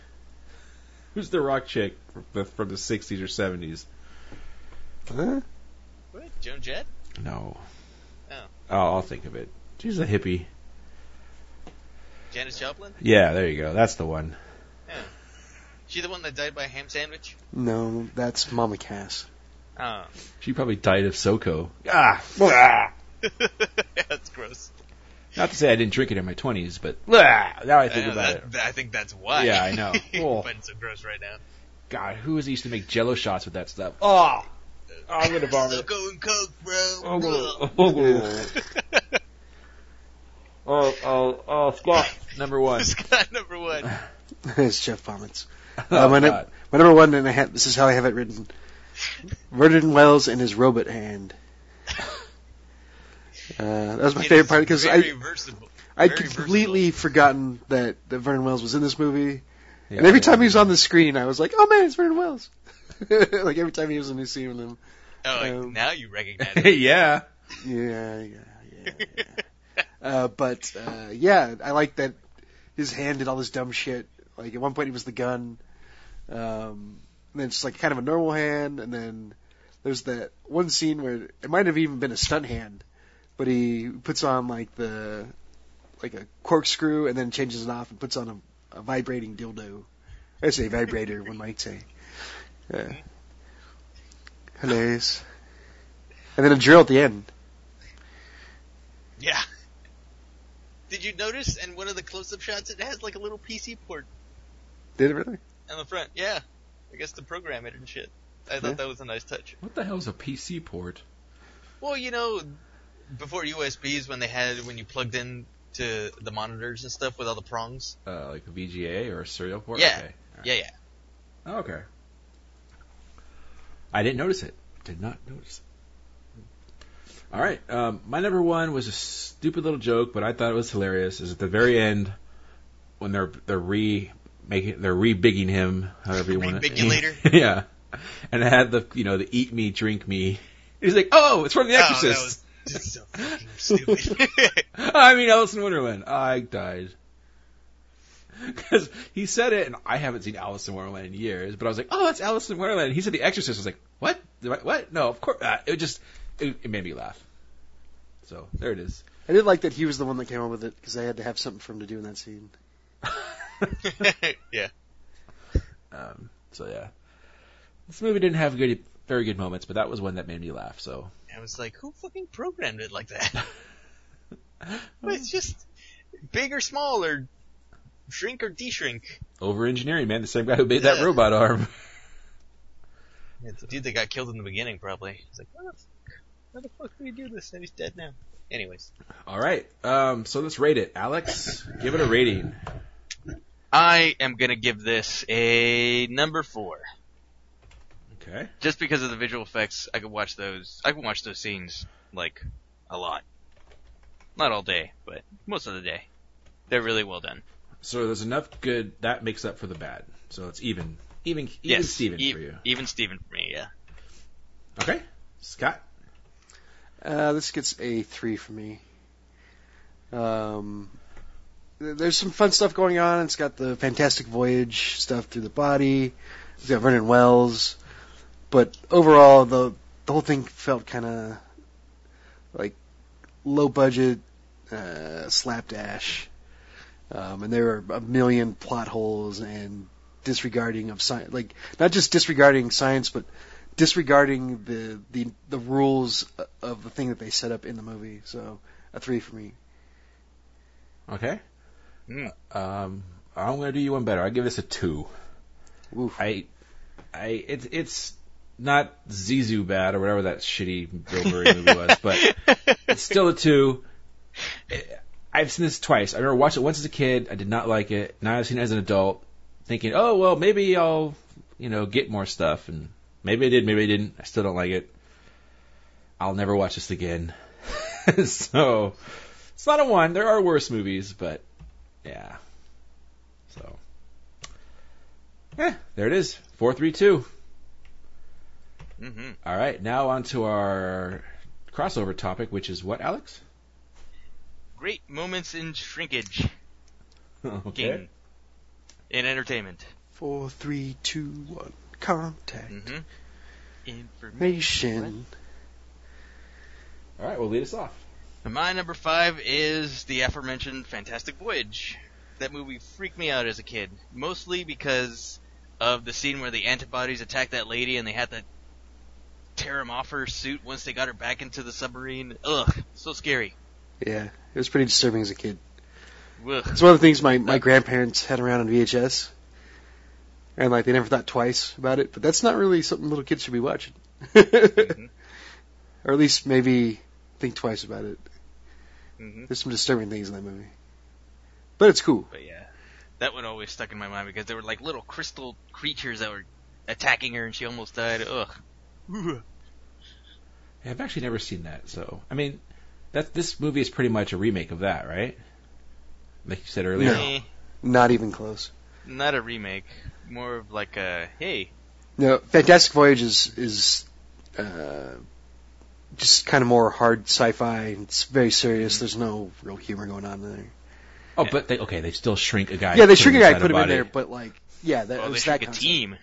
Who's the rock chick from the, from the 60s or 70s? Huh? What? Joan Jett? No. Oh. Oh, I'll think of it. She's a hippie. Janis Joplin? Yeah, there you go. That's the one. Yeah. She the one that died by a ham sandwich? No, that's Mama Cass. Oh. She probably died of SoCo. Ah, ah. That's gross. Not to say I didn't drink it in my 20s, but ah, now I think know, about that, it. that- I think that's why. Yeah, I know. Oh. but it's so gross right now. God, who is used to make Jello shots with that stuff? Oh, I'm gonna vomit. Sicko and Coke, bro. Oh, oh, oh, oh, oh, Scott, number one. Scott number one. it's Jeff Vomits. Oh, Uh, my, num- my number one, and I have, this is how I have it written. Vernon Wells and his robot hand. Uh, that was my It favorite part because I versatile. I'd very completely forgotten that, that Vernon Wells was in this movie. Yeah, and every yeah. time he was on the screen, I was like, "Oh man, it's Vernon Wells!" like every time he was in a new scene with him. Oh, Um, now you recognize it. yeah. Yeah, yeah, yeah. yeah. uh, but uh, yeah, I like that his hand did all this dumb shit. Like at one point, he was the gun. Um, and then it's like kind of a normal hand, and then there's that one scene where it might have even been a stunt hand, but he puts on like the like a corkscrew and then changes it off and puts on a, a vibrating dildo. I say vibrator, one might say. Yeah. Hilarious. And then a drill at the end. Yeah. Did you notice in one of the close-up shots it has like a little PC port Did it really? on the front? Yeah. I guess to program it and shit. I thought Yeah. that was a nice touch. What the hell is a PC port? Well, you know, before USBs when they had when you plugged in to the monitors and stuff with all the prongs. Uh, like a VGA or a serial port? Yeah. Okay. All Yeah, yeah. right. Okay. I didn't notice it. Did not notice it. All right. Um, my number one was a stupid little joke, but I thought it was hilarious. Is at the very end when they're they're re making they're re-bigging him, however you want to. Rebigulator? yeah. And it had the you know the eat me, drink me. He's like, oh, it's from The Oh, Exorcist. just so fucking stupid. I mean, Alice in Wonderland. I died. Because he said it, and I haven't seen Alice in Wonderland in years, but I was like, oh, that's Alice in Wonderland. And he said The Exorcist. I was like, what? What? what? No, of course. Uh, it just, it, it made me laugh. So, there it is. I did like that he was the one that came up with it because I had to have something for him to do in that scene. yeah. Um, so, yeah. This movie didn't have good, very good moments, but that was one that made me laugh, so. I was like, who fucking programmed it like that? But it's just big or small or Shrink or de-shrink? Over engineering, man. The same guy who made that robot arm. It's the dude that got killed in the beginning, probably. He's like, "What the fuck? How the fuck did he do this? And he's dead now. Anyways, All right. Um, so let's rate it. Alex, give it a rating. I am gonna give this a number four. Okay. Just because of the visual effects, I could watch those. I can watch those scenes like a lot. Not all day, but most of the day. They're really well done. So there's enough good that makes up for the bad. So it's even, even, even yes, Steven e- for you. Even Steven for me, yeah. Okay. Scott. Uh, this gets a three for me. Um, there's some fun stuff going on. It's got the Fantastic Voyage stuff through the body. It's got Vernon Wells, but overall, the the whole thing felt kind of like low budget, uh, slapdash. Um, and there were a million plot holes and disregarding of science, like not just disregarding science, but disregarding the, the the rules of the thing that they set up in the movie. So a three for me. Okay. Mm. Um, I'm gonna do you one better. I give this a two. Oof. I, I, it's it's not Zissou bad or whatever that shitty Bill Murray movie was, but it's still a two. I've seen this twice. I remember watching it once as a kid. I did not like it. Now I've seen it as an adult, thinking, oh well, maybe I'll, you know, get more stuff, and maybe I did, maybe I didn't. I still don't like it. I'll never watch this again. so it's not a one. There are worse movies, but yeah. So, yeah, there it is. Four, three, two. hmm All right, now on to our crossover topic, which is what, Alex? Great moments in shrinkage. okay. In entertainment. Four, three, two, one. Contact. Mm-hmm. Information. Nation. All right, well, lead us off. And My number five is the aforementioned Fantastic Voyage. That movie freaked me out as a kid, mostly because of the scene where the antibodies attacked that lady and they had to tear him off her suit once they got her back into the submarine. Ugh, so scary. Yeah, it was pretty disturbing as a kid. Ugh. It's one of the things my, my grandparents had around on VHS. And like they never thought twice about it, but that's not really something little kids should be watching. Mhm. Or at least maybe think twice about it. hmm There's some disturbing things in that movie. But it's cool. But yeah, that one always stuck in my mind because there were like little crystal creatures that were attacking her and she almost died. Ugh. Ugh. I've actually never seen that, so I mean, that this movie is pretty much a remake of that, right? Like you said earlier. No. Not even close. not a remake. More of like a hey. No, Fantastic Voyage is is uh, just kind of more hard sci-fi. It's very serious. There's no real humor going on there. Oh, but they okay, they still shrink a guy. yeah, they shrink a guy, put him in there, but like, yeah, that Well, they was shrink that a concept. team.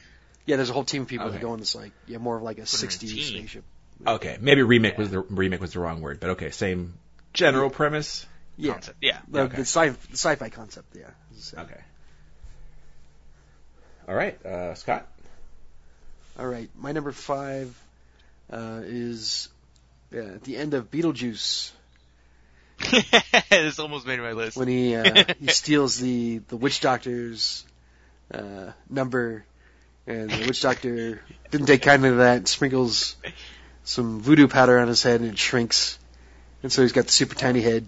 Yeah, there's a whole team of people Okay. that go in this like, yeah, more of like a Put 'em in a '60s spaceship. Okay, maybe remake was the remake was the wrong word, but okay, same general premise. Yeah, Concept. Yeah. the, Okay. the, sci- the sci-fi concept. Yeah. So- Okay. All right, uh, Scott. All right, my number five uh, is uh, at the end of Beetlejuice this almost made my list. when he uh, he steals the the witch doctor's uh, number, and the witch doctor didn't take kindly to that, and sprinkles some voodoo powder on his head, and it shrinks, and so he's got the super tiny head.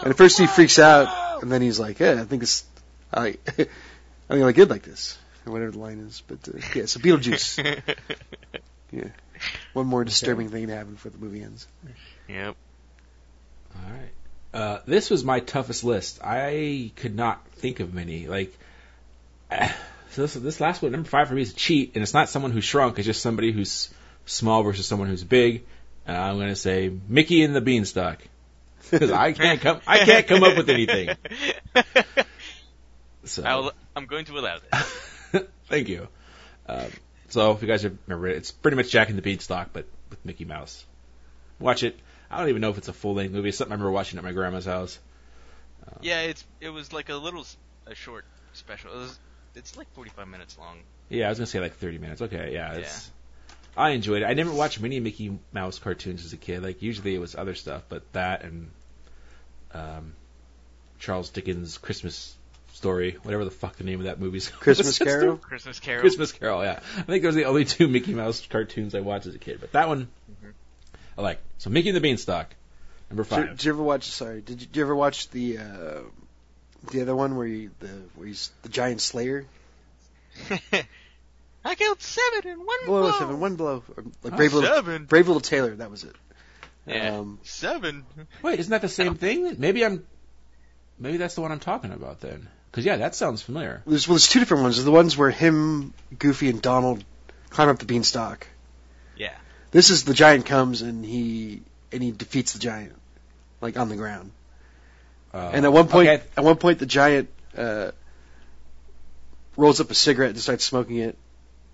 And at first he freaks out, and then he's like, "Yeah, I think it's I, I think I like good like this." Or whatever the line is, but uh, yeah, so Beetlejuice. Yeah, one more disturbing thing to happen before the movie ends. yep. All right. Uh, this was my toughest list. I could not think of many. Like, so this, this last one, number five for me, is a cheat, and it's not someone who shrunk. It's just somebody who's small versus someone who's big. And I'm going to say Mickey and the Beanstalk because I can't come. I can't come up with anything. So I'll, I'm going to allow this. thank you. Um, so if you guys remember it, it's pretty much Jack and the Beanstalk, but with Mickey Mouse. Watch it. I don't even know if it's a full length movie. It's something I remember watching at my grandma's house. Yeah, it's it was like a little a short special. It was, it's like 45 minutes long. Yeah, I was gonna say like 30 minutes. Okay, yeah, it's. I enjoyed it. I never watched many Mickey Mouse cartoons as a kid. Like usually it was other stuff, but that and um, Charles Dickens Christmas story, whatever the fuck the name of that movie's. Christmas Carol? Christmas Carol. Christmas Carol, yeah. I think those are the only two Mickey Mouse cartoons I watched as a kid, but that one I like. So Mickey and the Beanstalk, number Did, five. did you ever watch? Sorry, did you, did you ever watch the uh, the other one where you the where he's the giant slayer? I killed seven in one Blow blow. seven, one blow. Or, like brave little Seven. brave little Tailor. That was it. Yeah. Um, Seven. Wait, isn't that the same thing? Maybe I'm, maybe that's the one I'm talking about then. Because yeah, that sounds familiar. there's well, there's two different ones. There's the ones where him, Goofy, and Donald climb up the beanstalk. Yeah. This is the giant comes and he and he defeats the giant, like on the ground. Uh, And at one point, okay, at one point, the giant uh, rolls up a cigarette and starts smoking it.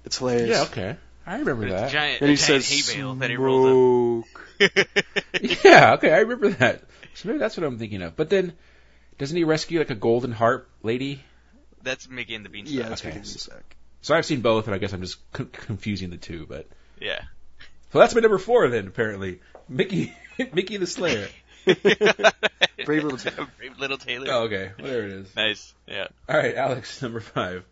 It's hilarious. yeah, okay, I remember It's a that. giant, And a he giant says, hay bale that he rolls "Smoke." up. Yeah, okay, I remember that. So maybe that's what I'm thinking of. But then, doesn't he rescue like a golden harp lady? That's Mickey and the Beanstalk. Yeah, that's Okay. okay. Beanstalk. So I've seen both, and I guess I'm just c- confusing the two. But Yeah. so that's my number four then. Apparently, Mickey, Mickey the Slayer. Brave little Tailor. Brave little Tailor. Oh, okay, whatever it is. Nice. Yeah. All right, Alex, number five,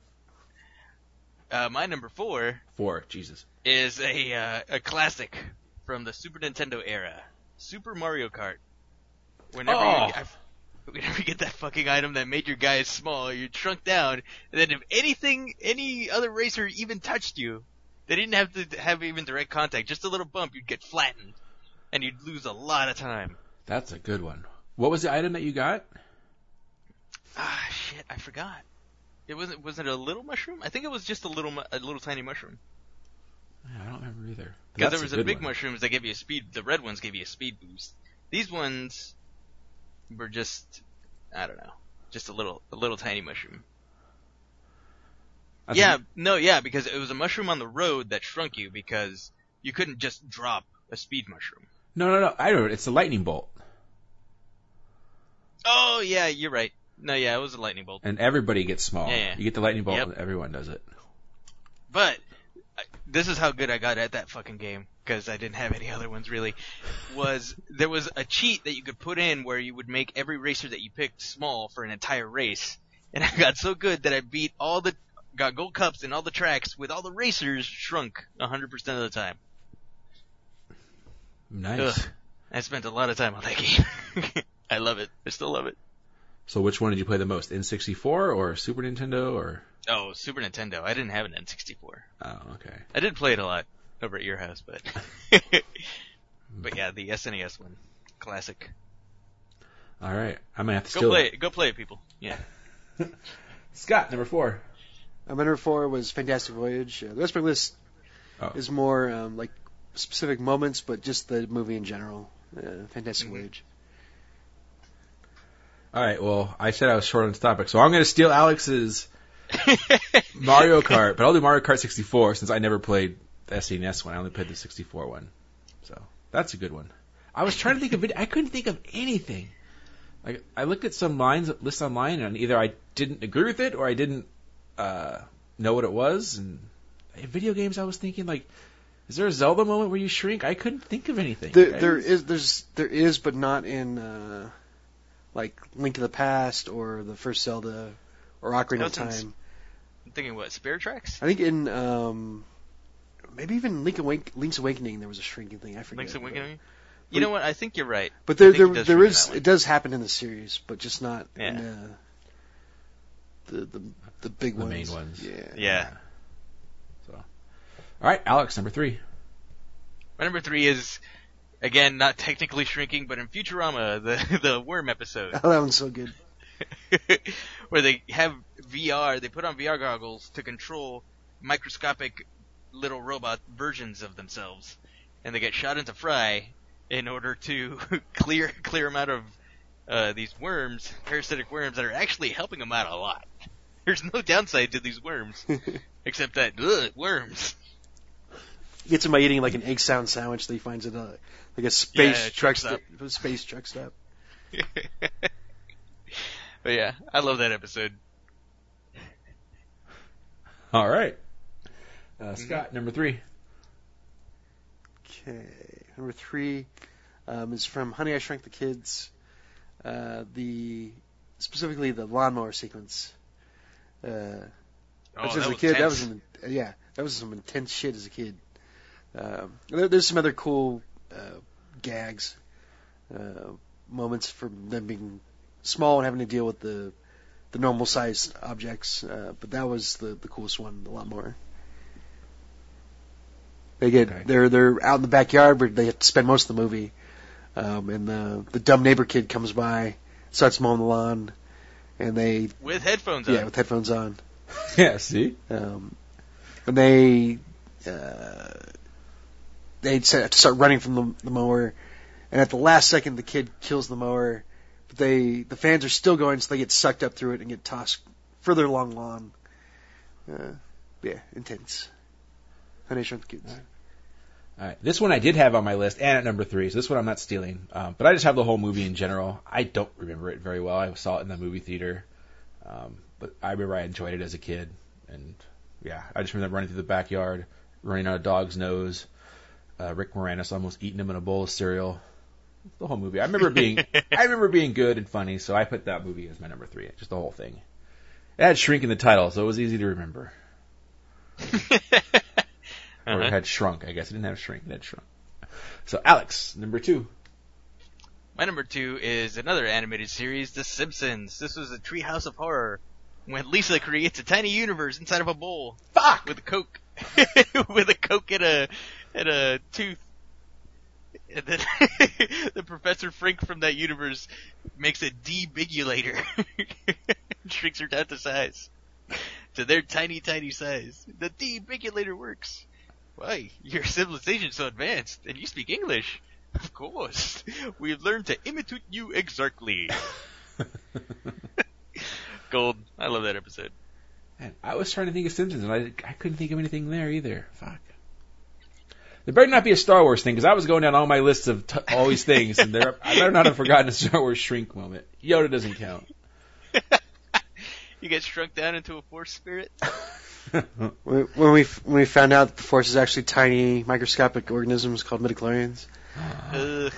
Uh, my number four four. Jesus. is a uh, a classic from the Super Nintendo era, Super Mario Kart. Whenever Oh. you, I, whenever you get that fucking item that made your guys small, you shrunk down, and then if anything, any other racer even touched you, they didn't have to have even direct contact, just a little bump, you'd get flattened, and you'd lose a lot of time. That's a good one. What was the item that you got? Ah, shit, I forgot. It wasn't was it a little mushroom? I think it was just a little a little tiny mushroom. Yeah, I don't remember either. Because there was a the big one. mushrooms that give you a speed. The red ones give you a speed boost. These ones were just I don't know, just a little a little tiny mushroom. I yeah, think- no, yeah, because it was a mushroom on the road that shrunk you because you couldn't just drop a speed mushroom. No, no, no. I don't. It's the lightning bolt, Oh yeah, you're right. No, yeah, it was a lightning bolt. and everybody gets small. Yeah, yeah. You get the lightning bolt, Yep. and everyone does it. But uh, this is how good I got at that fucking game because I didn't have any other ones really. Was there was a cheat that you could put in where you would make every racer that you picked small for an entire race, and I got so good that I beat all the got gold cups in all the tracks with all the racers shrunk 100% of the time. Nice. Ugh. I spent a lot of time on that game. I love it. I still love it. So which one did you play the most? N64 or Super Nintendo or? Oh, Super Nintendo. I didn't have an N64. Oh, okay. I did play it a lot over at your house, but but yeah, the SNES one, classic. All right. I might have to Go steal play that. it. Go play it, people. Yeah. Scott, number four. Uh, my number four was Fantastic Voyage. Uh, the rest of my list Oh. is more um, like specific moments, but just the movie in general. Uh, Fantastic Mhm. Voyage. All right. Well, I said I was short on this topic, so I'm going to steal Alex's Mario Kart, but I'll do Mario Kart 64 since I never played the SNES one. I only played the 64 one. So that's a good one. I was trying to think of it. I couldn't think of anything. Like I looked at some lines lists online, and either I didn't agree with it or I didn't uh, know what it was. And in video games, I was thinking like, is there a Zelda moment where you shrink? I couldn't think of anything. There, I there was- is, there's, there is, but not in uh, like Link to the Past or the first Zelda or Ocarina of That sounds- Time. I'm thinking what Spirit Tracks? I think in um, maybe even Link Awake, Link's Awakening there was a shrinking thing. I forget. Link's but- Awakening. You know what? I think you're right. But there, I there, it does there shrink in is. that one. It does happen in the series, but just not in Yeah. uh, the the the big The ones. main ones. Yeah. Yeah. So, all right, Alex, number three. My number three is again not technically shrinking, but in Futurama, the the worm episode. Oh, that one's so good. where they have VR, they put on VR goggles to control microscopic little robot versions of themselves, and they get shot into Fry in order to clear clear them out of uh, these worms, parasitic worms that are actually helping them out a lot. There's no downside to these worms except that ugh, worms. Gets him by eating like an egg sound sandwich that he finds at a like a space Yeah, truck truck stop. st- space truck stop. but yeah, I love that episode. All right, uh, Mm-hmm. Scott, number three. Okay, number three um, is from Honey I Shrunk the Kids. Uh, the specifically the lawnmower sequence. Uh, Oh, which that as a was kid, that was some, yeah, that was some intense shit as a kid. Um, there, there's some other cool uh, gags, uh, moments from them being small and having to deal with the the normal sized objects. Uh, but that was the the coolest one, a lot more. They get Okay. they're they're out in the backyard where they have to spend most of the movie, um, and the the dumb neighbor kid comes by, starts mowing the lawn, and they with headphones on. yeah on. with headphones on. Yeah, see? Um, and they uh, they to start running from the, the mower, and at the last second, the kid kills the mower. But they the fans are still going, so they get sucked up through it and get tossed further along lawn. Uh, yeah, intense. Honey Shrunk the Kids. All right. This one I did have on my list and at number three, so this one I'm not stealing. Um, but I just have the whole movie in general. I don't remember it very well. I saw it in the movie theater. Um, but I remember I enjoyed it as a kid. And yeah, I just remember running through the backyard, running on a dog's nose, uh, Rick Moranis almost eating him in a bowl of cereal. The whole movie. I remember being, I remember being good and funny, so I put that movie as my number three. Just the whole thing. It had Shrink in the title, so it was easy to remember. Or it Uh-huh. had shrunk, I guess. It didn't have shrink, it had shrunk. So Alex, number two. My number two is another animated series, The Simpsons. This was a treehouse of horror when Lisa creates a tiny universe inside of a bowl Fuck! with a coke, with a coke and a and uh, a tooth. And then the Professor Frink from that universe makes a debigulator, shrinks her down to size, to their tiny, tiny size. The debigulator works. Why? Your civilization's so advanced, and you speak English. Of course. We've learned to imitate you exactly. Gold. I love that episode. Man, I was trying to think of Simpsons, and I, I couldn't think of anything there either. Fuck. There better not be a Star Wars thing, because I was going down all my lists of t- all these things, and there, I better not have forgotten a Star Wars shrink moment. Yoda doesn't count. You get shrunk down into a force spirit? When when we when we found out that the Force is actually tiny microscopic organisms called midichlorians, Ugh.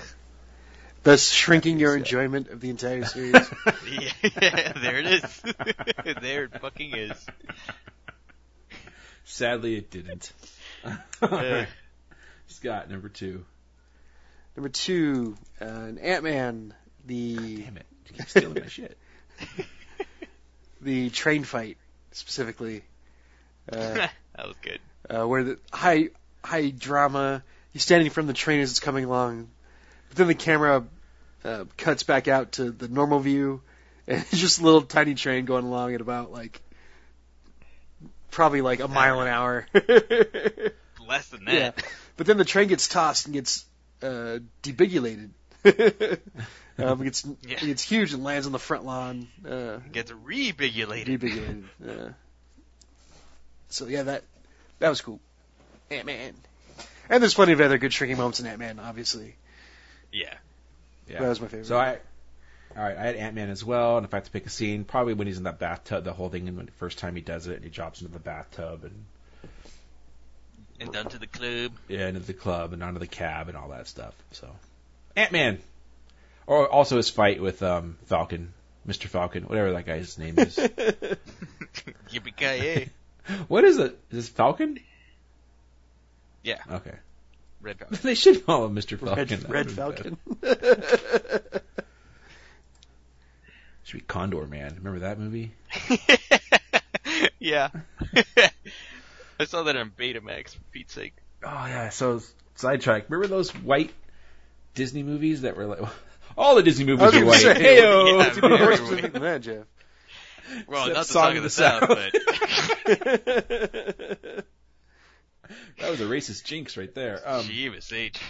thus shrinking your enjoyment of the entire series. Yeah, there it is. there it fucking is. Sadly, it didn't. Uh, Scott, number two. Number two, uh, an Ant Man, the Damn it. You keep stealing my shit. the train fight specifically, uh, that was good. uh, where the high high drama. He's standing from the train as it's coming along, but then the camera uh, cuts back out to the normal view, and it's just a little tiny train going along at about like probably like a mile an hour. Less than yeah, that. But then the train gets tossed and gets uh, debigulated. um, it gets Yeah. it gets huge and lands on the front lawn. Uh, Gets rebigulated. debigulated. Uh, so yeah, that that was cool. Ant Man. And there's plenty of other good shrinking moments in Ant Man, obviously. Yeah. Yeah. That was my favorite. So I, all right, I had Ant Man as well, and if I had to pick a scene, probably when he's in that bathtub, the whole thing, and when the first time he does it, and he drops into the bathtub and And down to the club. yeah, into the club and onto the cab and all that stuff. So Ant Man, or also his fight with um Falcon, Mister Falcon, whatever that guy's name is. Yippee-ki-yay. what is it? Is this Falcon? Yeah. Okay, Red Falcon. they should call him Mister Falcon. Red, Red would've been better. Falcon. Should be Condor Man. Remember that movie? yeah. I saw that on Betamax, for Pete's sake. Oh yeah, so sidetrack. Remember those white Disney movies that were like all the Disney movies was are white. say, Heyo! yeah, To be more Everywhere. specific than that, Jeff. Well, Except not the Song Song, of of the the South, South. but that was a racist jinx right there. Um, Jeebus H.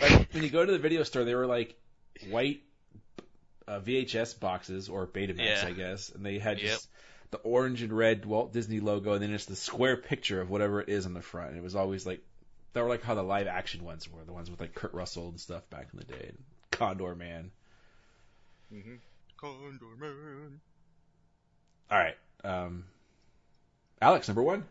like when you go to the video store, they were like white uh, VHS boxes or Betamax, Yeah. I guess, and they had Yep. Just the orange and red Walt Disney logo, and then it's the square picture of whatever it is on the front. And it was always like they were like how the live action ones were, the ones with like Kurt Russell and stuff back in the day, and Condor Man. Mhm. Condor Man. All right, um, Alex, number one.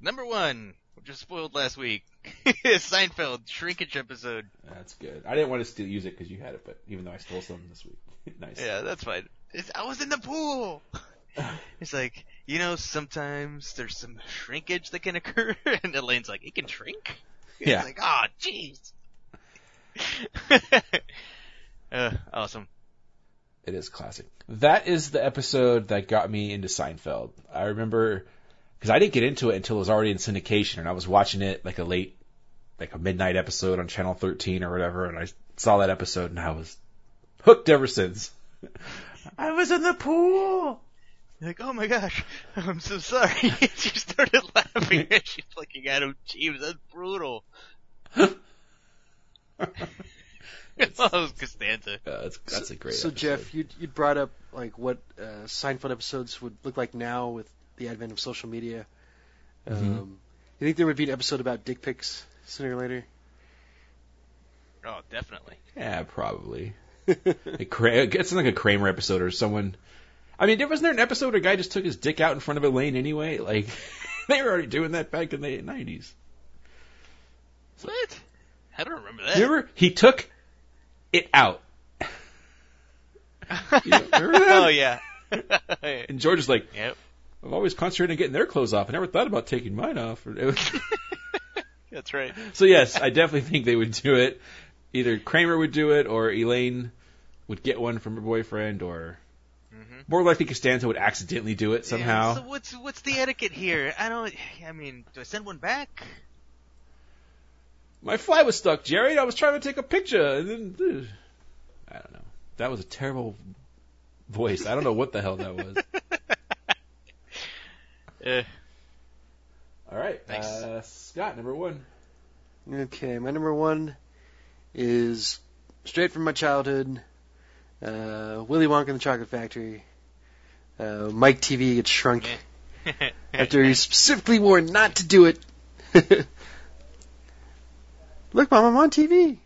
Number one, which was spoiled last week. Seinfeld shrinkage episode. That's good. I didn't want to steal use it because you had it, but even though I stole some this week, nice. Yeah, that's fine. It's, I was in the pool. It's like, you know, sometimes there's some shrinkage that can occur, and Elaine's like, it can shrink? Yeah. Like, oh, jeez. uh, awesome. It is classic. That is the episode that got me into Seinfeld. I remember because I didn't get into it until it was already in syndication, and I was watching it like a late, like a midnight episode on Channel 13 or whatever, and I saw that episode and I was hooked ever since. I was in the pool. You're like, oh my gosh, I'm so sorry. she started laughing as she's looking at him. Jeez, that's brutal. oh, Costanza. Uh, that's that's a great. So episode. Jeff, you you brought up like what uh, Seinfeld episodes would look like now with the advent of social media. Mhm. Um, you think there would be an episode about dick pics sooner or later? Oh, definitely. yeah, probably. Like, Kra- it's like a Kramer episode or someone. I mean, there wasn't there an episode where a guy just took his dick out in front of Elaine anyway? Like, they were already doing that back in the nineties. What? I don't remember that. Remember, he took it out. You know, remember that? oh yeah. And George is like, yep. I've always concentrated on getting their clothes off. I never thought about taking mine off. That's right. so yes, I definitely think they would do it. Either Kramer would do it, or Elaine would get one from her boyfriend, or Mhm. more likely Costanza would accidentally do it somehow. Yeah, so what's what's the etiquette here? I don't. I mean, do I send one back? My fly was stuck, Jerry. I was trying to take a picture, and then I don't know. That was a terrible voice. I don't know what the hell that was. Uh, All right, Thanks. uh, Scott, number one. Okay, my number one is straight from my childhood. Uh, Willy Wonka and the Chocolate Factory. Uh, Mike Teavee gets shrunk after he's specifically warned not to do it. Look, Mom, I'm on TV.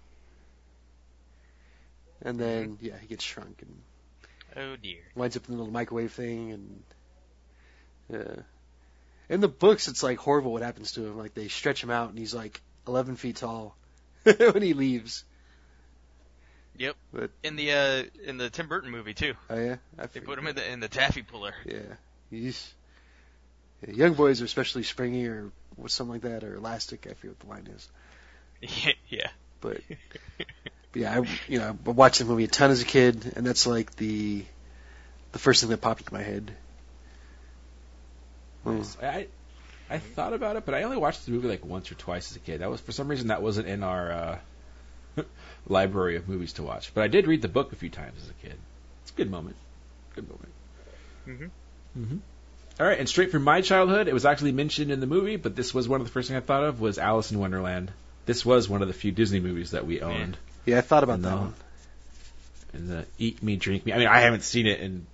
And then, yeah, he gets shrunk and oh dear. winds up in the little microwave thing. And uh, in the books, it's like horrible what happens to him. Like they stretch him out, and he's like 11 feet tall when he leaves. Yep. But In the uh in the Tim Burton movie too. oh yeah, I They put him in the in the taffy puller. Yeah, he's yeah, young boys are especially springy or something like that, or elastic. I forget what the line is. yeah. But, but yeah, I you know I watched the movie a ton as a kid, and that's like the the first thing that popped into my head. Hmm. I I thought about it, but I only watched the movie like once or twice as a kid. That was for some reason that wasn't in our uh, library of movies to watch. But I did read the book a few times as a kid. It's a good moment. Good moment. Mhm. Mm-hmm. All right, and straight from my childhood, it was actually mentioned in the movie, but this was one of the first things I thought of was Alice in Wonderland. This was one of the few Disney movies that we owned. Yeah, I thought about that No. one. And the Eat Me, Drink Me. I mean, I haven't seen it, and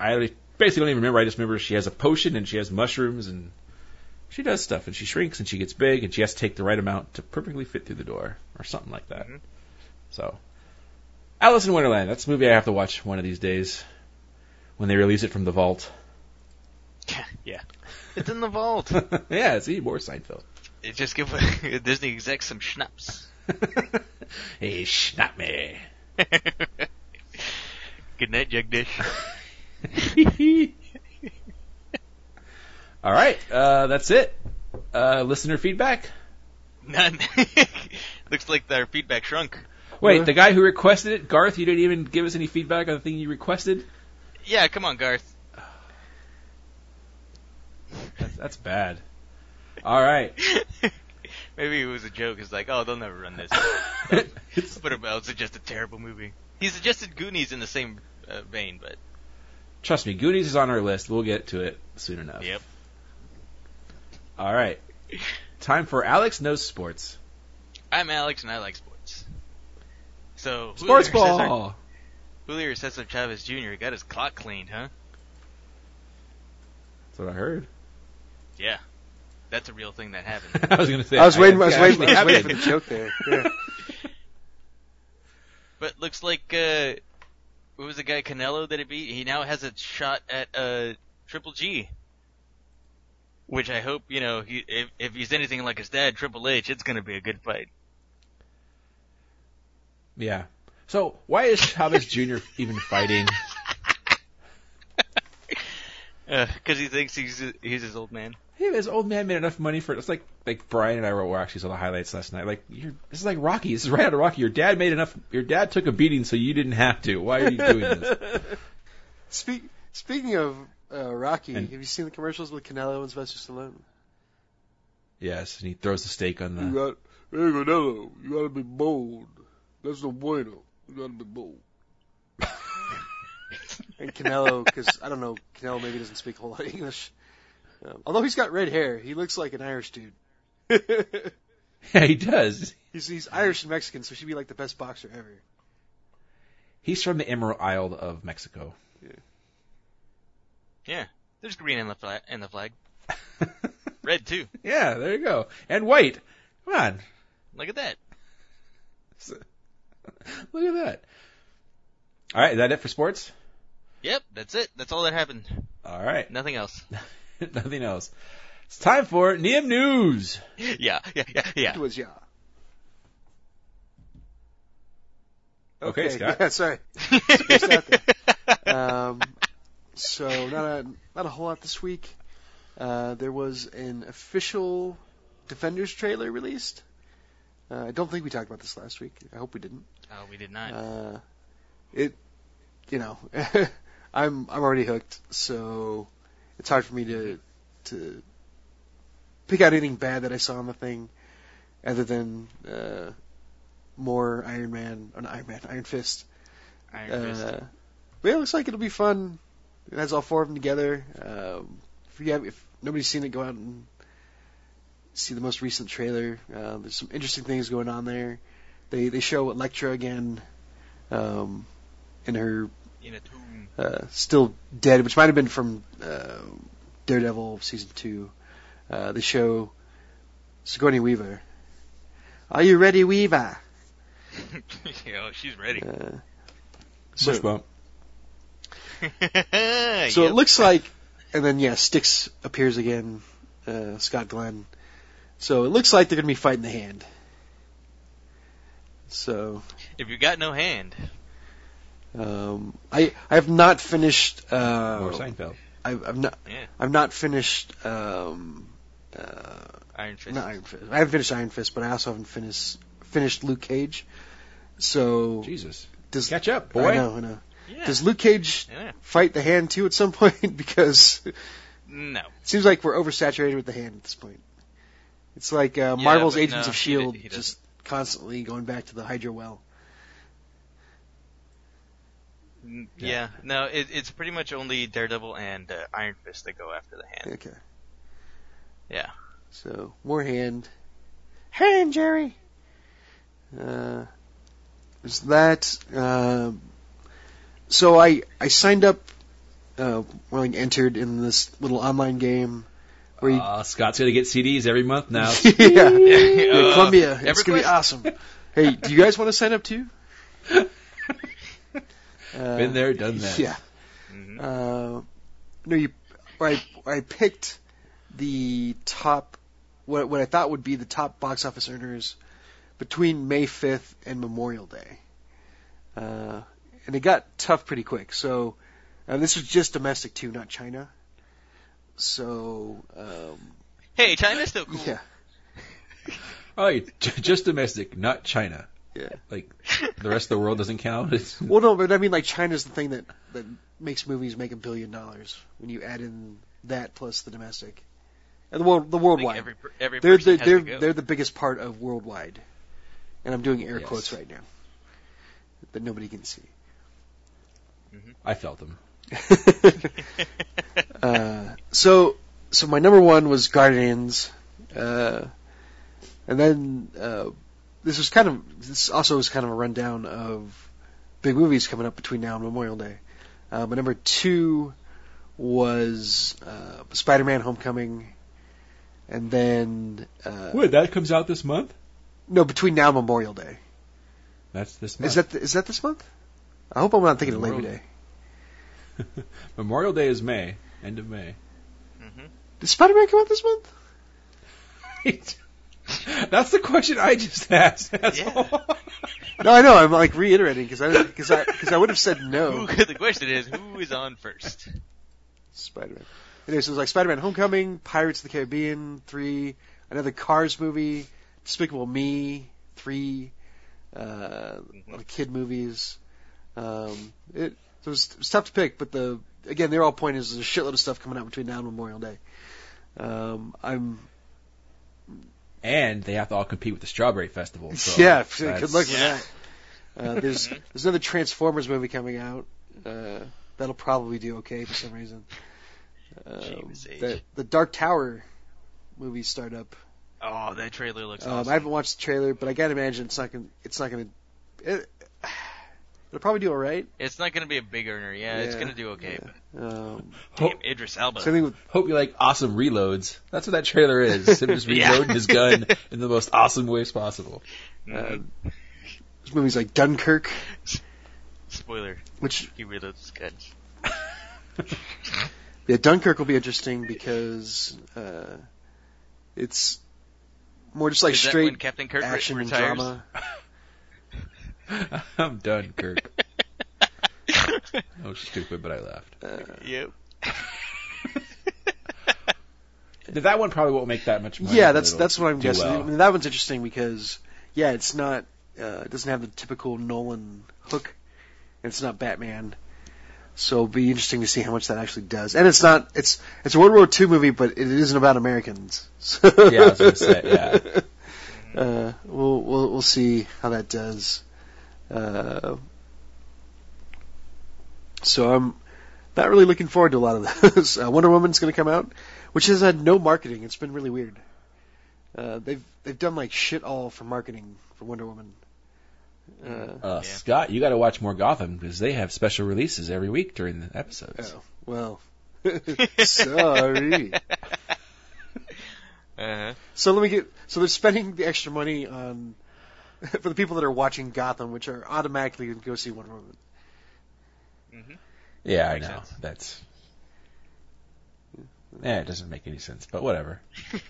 I basically don't even remember. I just remember she has a potion and she has mushrooms and she does stuff and she shrinks and she gets big and she has to take the right amount to perfectly fit through the door or something like that. Mhm. So, Alice in Wonderland. That's a movie I have to watch one of these days when they release it from the vault. yeah. It's in the vault. yeah, see more Seinfeld. It just give Disney execs some schnapps. hey, schnapp me. Good night, Jagdish. All right, uh, that's it. Uh, listener feedback. None. Looks like their feedback shrunk. Wait, Huh? the guy who requested it, Garth, you didn't even give us any feedback on the thing you requested. Yeah, come on, Garth. That's, that's bad. All right. Maybe it was a joke. It's like, oh, they'll never run this. It's- but about it's just a terrible movie. He suggested Goonies in the same uh, vein, but trust me, Goonies is on our list. We'll get to it soon enough. yep. All right. Time for Alex knows sports. I'm Alex and I like sports. So Sports Julio Cesar, ball. Julio Cesar Chavez Jr. got his clock cleaned, huh? That's what I heard. Yeah, that's a real thing that happened. I was gonna say. I was waiting. I was yeah, waiting. I was waiting for the joke there. Yeah. but looks like uh, what was the guy Canelo that he beat? He now has a shot at uh Triple G. Which I hope you know. He, if if he's anything like his dad, Triple H, it's gonna be a good fight. Yeah. So why is Chavez Jr. even fighting? Because he thinks he's he's his old man. Hey, this old man made enough money for it. It's like like Brian and I were actually saw the highlights last night. Like you're, this is like Rocky. This is right out of Rocky. Your dad made enough. Your dad took a beating, so you didn't have to. Why are you doing this? Speak, speaking of uh, Rocky, And- have you seen the commercials with Canelo and Sylvester Stallone? yes, and he throws the steak on the. You got, hey Canelo, you gotta be bold. That's no bueno. You gotta be bold. and Canelo, because I don't know, Canelo maybe doesn't speak a whole lot of English. Um, although he's got red hair, he looks like an Irish dude. Yeah, he does. he's he's Irish and Mexican, so she'd be like the best boxer ever. He's from the Emerald Isle of Mexico. Yeah, there's green in the flag. In the flag, red too. yeah, there you go. And white. Come on, Look at that. look at that. All right, is that it for sports? Yep, that's it. That's all that happened. All right, Nothing else. nothing else. It's time for Neum News. yeah, yeah, yeah, yeah. It was yeah. Okay, Scott. Yeah, sorry. Spaced out there. um, so not a not a whole lot this week. Uh, there was an official Defenders trailer released. Uh, I don't think we talked about this last week. I hope we didn't. Oh, we did not. Uh, it, you know, I'm I'm already hooked, so it's hard for me to to pick out anything bad that I saw on the thing, other than uh, more Iron Man, or Iron Man, Iron Fist. Iron Fist. Uh, but yeah, it looks like it'll be fun. It has all four of them together. Um, if you have, if nobody's seen it, go out and see the most recent trailer. Uh, there's some interesting things going on there. They they show Elektra again, um, in her In a tomb. uh, still dead, which might have been from uh, Daredevil season two. Uh, they show Sigourney Weaver. Are you ready, Weaver? oh, she's ready. Uh, so, bump. so it looks like, and then yeah, Styx appears again, uh, Scott Glenn. So it looks like they're gonna be fighting the hand. So If you got no hand, um, I I have not finished. Uh, Or Seinfeld. I've, I've not yeah, I've not finished. Um, uh, Iron Fist. not Iron Fist. I haven't finished Iron Fist, but I also haven't finished finished Luke Cage. So Jesus. does Catch up, boy. I know, I know. Yeah. Does Luke Cage yeah. fight the hand too at some point? because no, it No. seems like we're oversaturated with the hand at this point. It's like uh, Marvel's but Agents no, of he Shield, did- he just constantly going back to the Hydra well. Yeah. Yeah. No, it, it's pretty much only Daredevil and uh, Iron Fist that go after the hand. Okay, Yeah. so more hand. Hand, Jerry. Uh, is that? Um, so I I signed up. Uh, well, I entered in this little online game where you Uh, Scott's gonna get CDs every month now. yeah, yeah, Uh, Columbia. It's gonna be awesome. Hey, do you guys want to sign up too? Uh, Been there, done that. Yeah. hmm Uh, no, you. I, I picked the top, what what I thought would be the top box office earners between May 5th and Memorial Day. Uh, and it got tough pretty quick. So, and this was just domestic too, not China. So, um, Hey, China's still cool. yeah, Oh, you- just domestic, not China. yeah. Like the rest of the world doesn't count. It's, Well, no, but I mean, like China's the thing that that makes movies make a billion dollars when you add in that plus the domestic and the world, the Like worldwide. every every they're the, they're to go. they're the biggest part of worldwide, and I'm doing air Yes. quotes right now that nobody can see. I felt them. uh, so so my number one was Guardians, uh, and then uh, this was kind of this also was kind of a rundown of big movies coming up between now and Memorial Day. Uh, my number two was uh, Spider-Man: Homecoming, and then uh, Wait, that comes out this month? no between now and Memorial Day. That's this month. Is that is that this month? I hope I'm not thinking of Labor Memorial- Day. Memorial Day is May, end of May. Mhm. Did Spider-Man come out this month? That's the question I just asked. Yeah. No, I know. I'm like reiterating because I because I because I would have said no. Who, the question is, who is on first? Spider-Man. Anyway, so it was like Spider-Man: Homecoming, Pirates of the Caribbean three, another Cars movie, Despicable Me three, uh, a lot of kid movies. Um, it, so it, was, it tough to pick, but the again, they're all pointing there's a shitload of stuff coming out between now and Memorial Day. Um, I'm And they have to all compete with the Strawberry Festival. So yeah, good luck with that. Uh, there's there's another Transformers movie coming out. Uh, that'll probably do okay for some reason. Um, the, the Dark Tower movie startup. Oh, that trailer looks Um, awesome. I haven't watched the trailer, but I gotta imagine it's not gonna it's not gonna. It, it'll probably do alright. It's not gonna be a big earner. Yeah, it's Yeah, gonna do okay. yeah. Um, But Hope, damn, Idris Elba. same thing with hope you like awesome reloads. That's what that trailer is. Him just Yeah. reloading his gun in the most awesome ways possible. uh, Mhm. there's movies like Dunkirk, Spoiler: which he reloads his guns. Yeah, Dunkirk will be interesting because uh, it's more just like Is that when straight Captain Kirk re- action and retires? drama. I'm done, Kirk. That was stupid, but I laughed. Uh, Yep. That one probably won't make that much money. yeah, that's that's what I'm guessing. well. I mean, that one's interesting because yeah, it's not uh, it doesn't have the typical Nolan hook, and it's not Batman. So it'll be interesting to see how much that actually does. And it's not it's it's a World War II movie, but it isn't about Americans. So Yeah, I was gonna say, yeah. Uh, we'll we'll we'll see how that does. Uh, so I'm not really looking forward to a lot of those. Uh, Wonder Woman's going to come out, which has had no marketing. It's been really weird. Uh, they've they've done like shit all for marketing for Wonder Woman. Uh, Uh, Yeah. Scott, you got to watch more Gotham because they have special releases every week during the episodes. oh, well, sorry. Uh-huh. So let me get. So they're spending the extra money on for the people that are watching Gotham, which are automatically going to go see Wonder Woman. hmm Yeah, I know. sense. That's. Yeah, it doesn't make any sense, but whatever.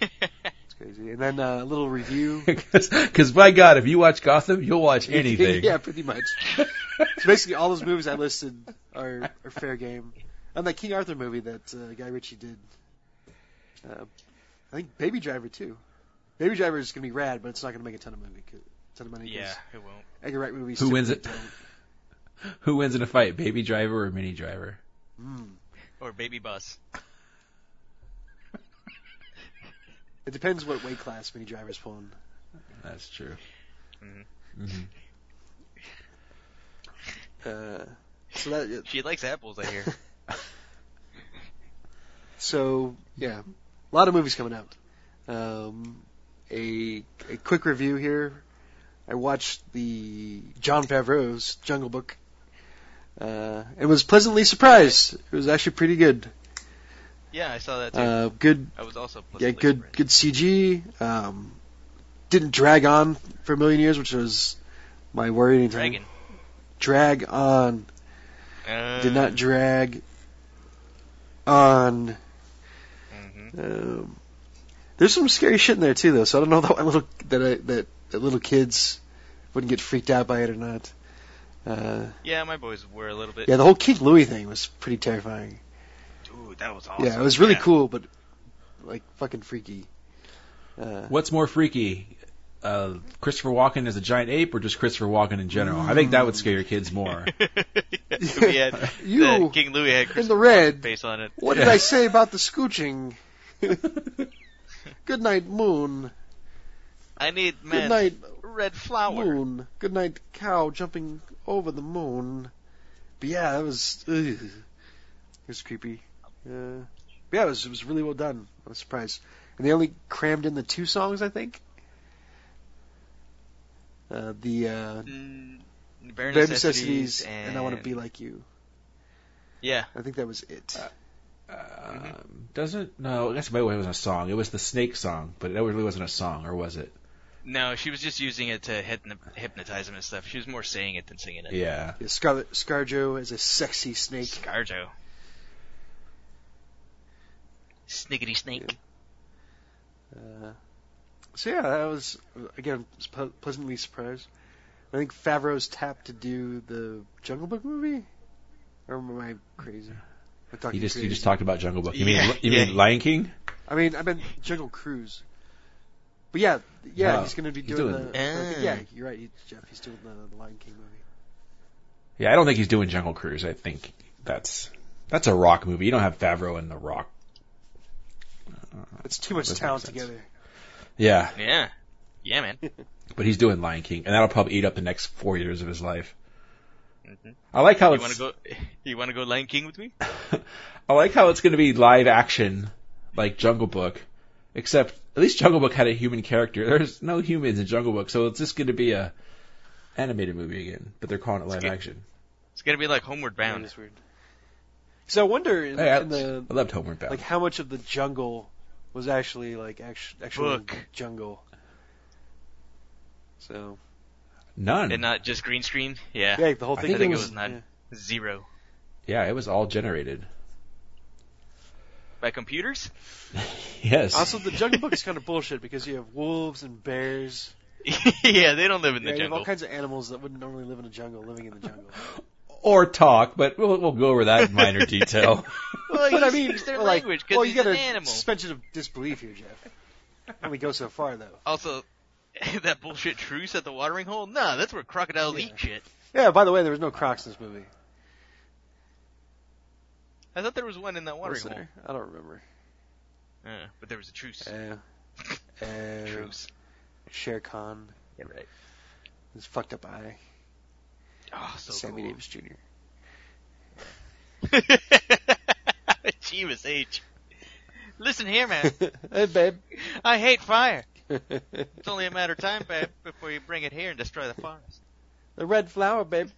It's crazy. And then uh, a little review. Because by God, if you watch Gotham, you'll watch anything. yeah, pretty much. so basically, all those movies I listed are, are fair game. And that King Arthur movie that uh, Guy Ritchie did. Uh, I think Baby Driver too. Baby Driver is gonna be rad, but it's not gonna make a ton of movie, ton of money. 'cause Yeah, it won't. Edgar Wright movies. Who wins typically Who wins in a fight, Baby Driver or Mini Driver? Mm. Or Baby Boss. It depends what weight class Mini Driver's pulling. That's true. Mhm. hmm Uh, so that She likes apples, I hear. So yeah, a lot of movies coming out. Um, a a quick review here. I watched the Jon Favreau's Jungle Book. Uh, and was pleasantly surprised. It was actually pretty good. yeah, I saw that too. Uh, good, I was also yeah, pleasantly good, surprised. good CG. Um, didn't drag on for a million years, which was my worry. Dragon. Drag on. Uh, Did not drag on. mhm. Um, there's some scary shit in there too, though. So I don't know that little that I, that, that little kids wouldn't get freaked out by it or not. Uh, Yeah, my boys were a little bit. yeah, the whole King Louie thing was pretty terrifying. Dude, that was awesome. Yeah, it was really Yeah. cool, but like fucking freaky. Uh, What's more freaky, uh, Christopher Walken as a giant ape or just Christopher Walken in general? I think that would scare your kids more. we had You the King Louie had in the red. face on it. What did I say about the scooching? Good night, moon. I need Good night, red flower. moon. Good night, cow jumping over the moon. But yeah, that was ugh. it was creepy. Uh, but yeah, it was it was really well done. I was surprised, and they only crammed in the two songs, I think. Uh, the uh, Mm, bare Bare necessities, and, I want to be like you. Yeah, I think that was it. Um, doesn't no? I guess maybe it wasn't a song. It was the Snake song, but it really wasn't a song, or was it? No, she was just using it to hypnotize him and stuff. She was more saying it than singing it. Yeah. Yeah, Scarlett Scarjo is a sexy snake. Scarjo. Sniggity snake. Uh, so yeah, that was again was ple- pleasantly surprised. I think Favreau's tapped to do the Jungle Book movie, or am I crazy? With You just you just talked about Jungle Book. You Yeah, mean you yeah. mean Lion King? I mean, I meant Jungle Cruise. But yeah, yeah, No, he's going to be he's doing, doing- the. I think- Ah. yeah, you're right, he, Jeff. He's doing the, the Lion King movie. Yeah, I don't think he's doing Jungle Cruise. I think that's that's a Rock movie. You don't have Favreau and the Rock. It's too much That makes talent sense. together. Yeah, Yeah. Yeah, man. but he's doing Lion King, and that'll probably eat up the next four years of his life. Mhm. I like how You it's. want to go? You want to go Lion King with me? I like how it's going to be live action, like Jungle Book, except at least Jungle Book had a human character. There's no humans in Jungle Book, so it's just going to be a animated movie again, but they're calling it live good. action. It's gonna be like Homeward That Bound. is weird. So I wonder in, Hey, I, in the I loved Homeward Bound. like how much of the jungle was actually like actual, actual Book. jungle. So None. And not just green screen. Yeah. yeah, the whole thing. I thing. think it was, was not- yeah. Zero. yeah, it was all generated. By computers? yes. Also, the Jungle Book is kind of bullshit because you have wolves and bears. yeah, they don't live in Yeah, the you have all kinds of animals that wouldn't normally live in a jungle living in the jungle. or talk, but we'll, we'll go over that in minor detail. Well, but I mean, speaks their well, like, language because well, he's you got an a animal. suspension of disbelief here, Jeff. Only go so far though. Also, that bullshit truce at the watering hole? Nah, that's where crocodiles Yeah. eat shit. Yeah. By the way, there was no Crocs in this movie. I thought there was one in that watering hole. I don't remember. Uh, but there was a truce. Uh, uh, truce. Shere Khan, Yeah, right. his fucked up eye. Oh, so Sammy cool. Davis Jr. Jeebus H. Listen here, man. hey, babe. I hate fire. It's only a matter of time, babe, before you bring it here and destroy the forest. the red flower, babe.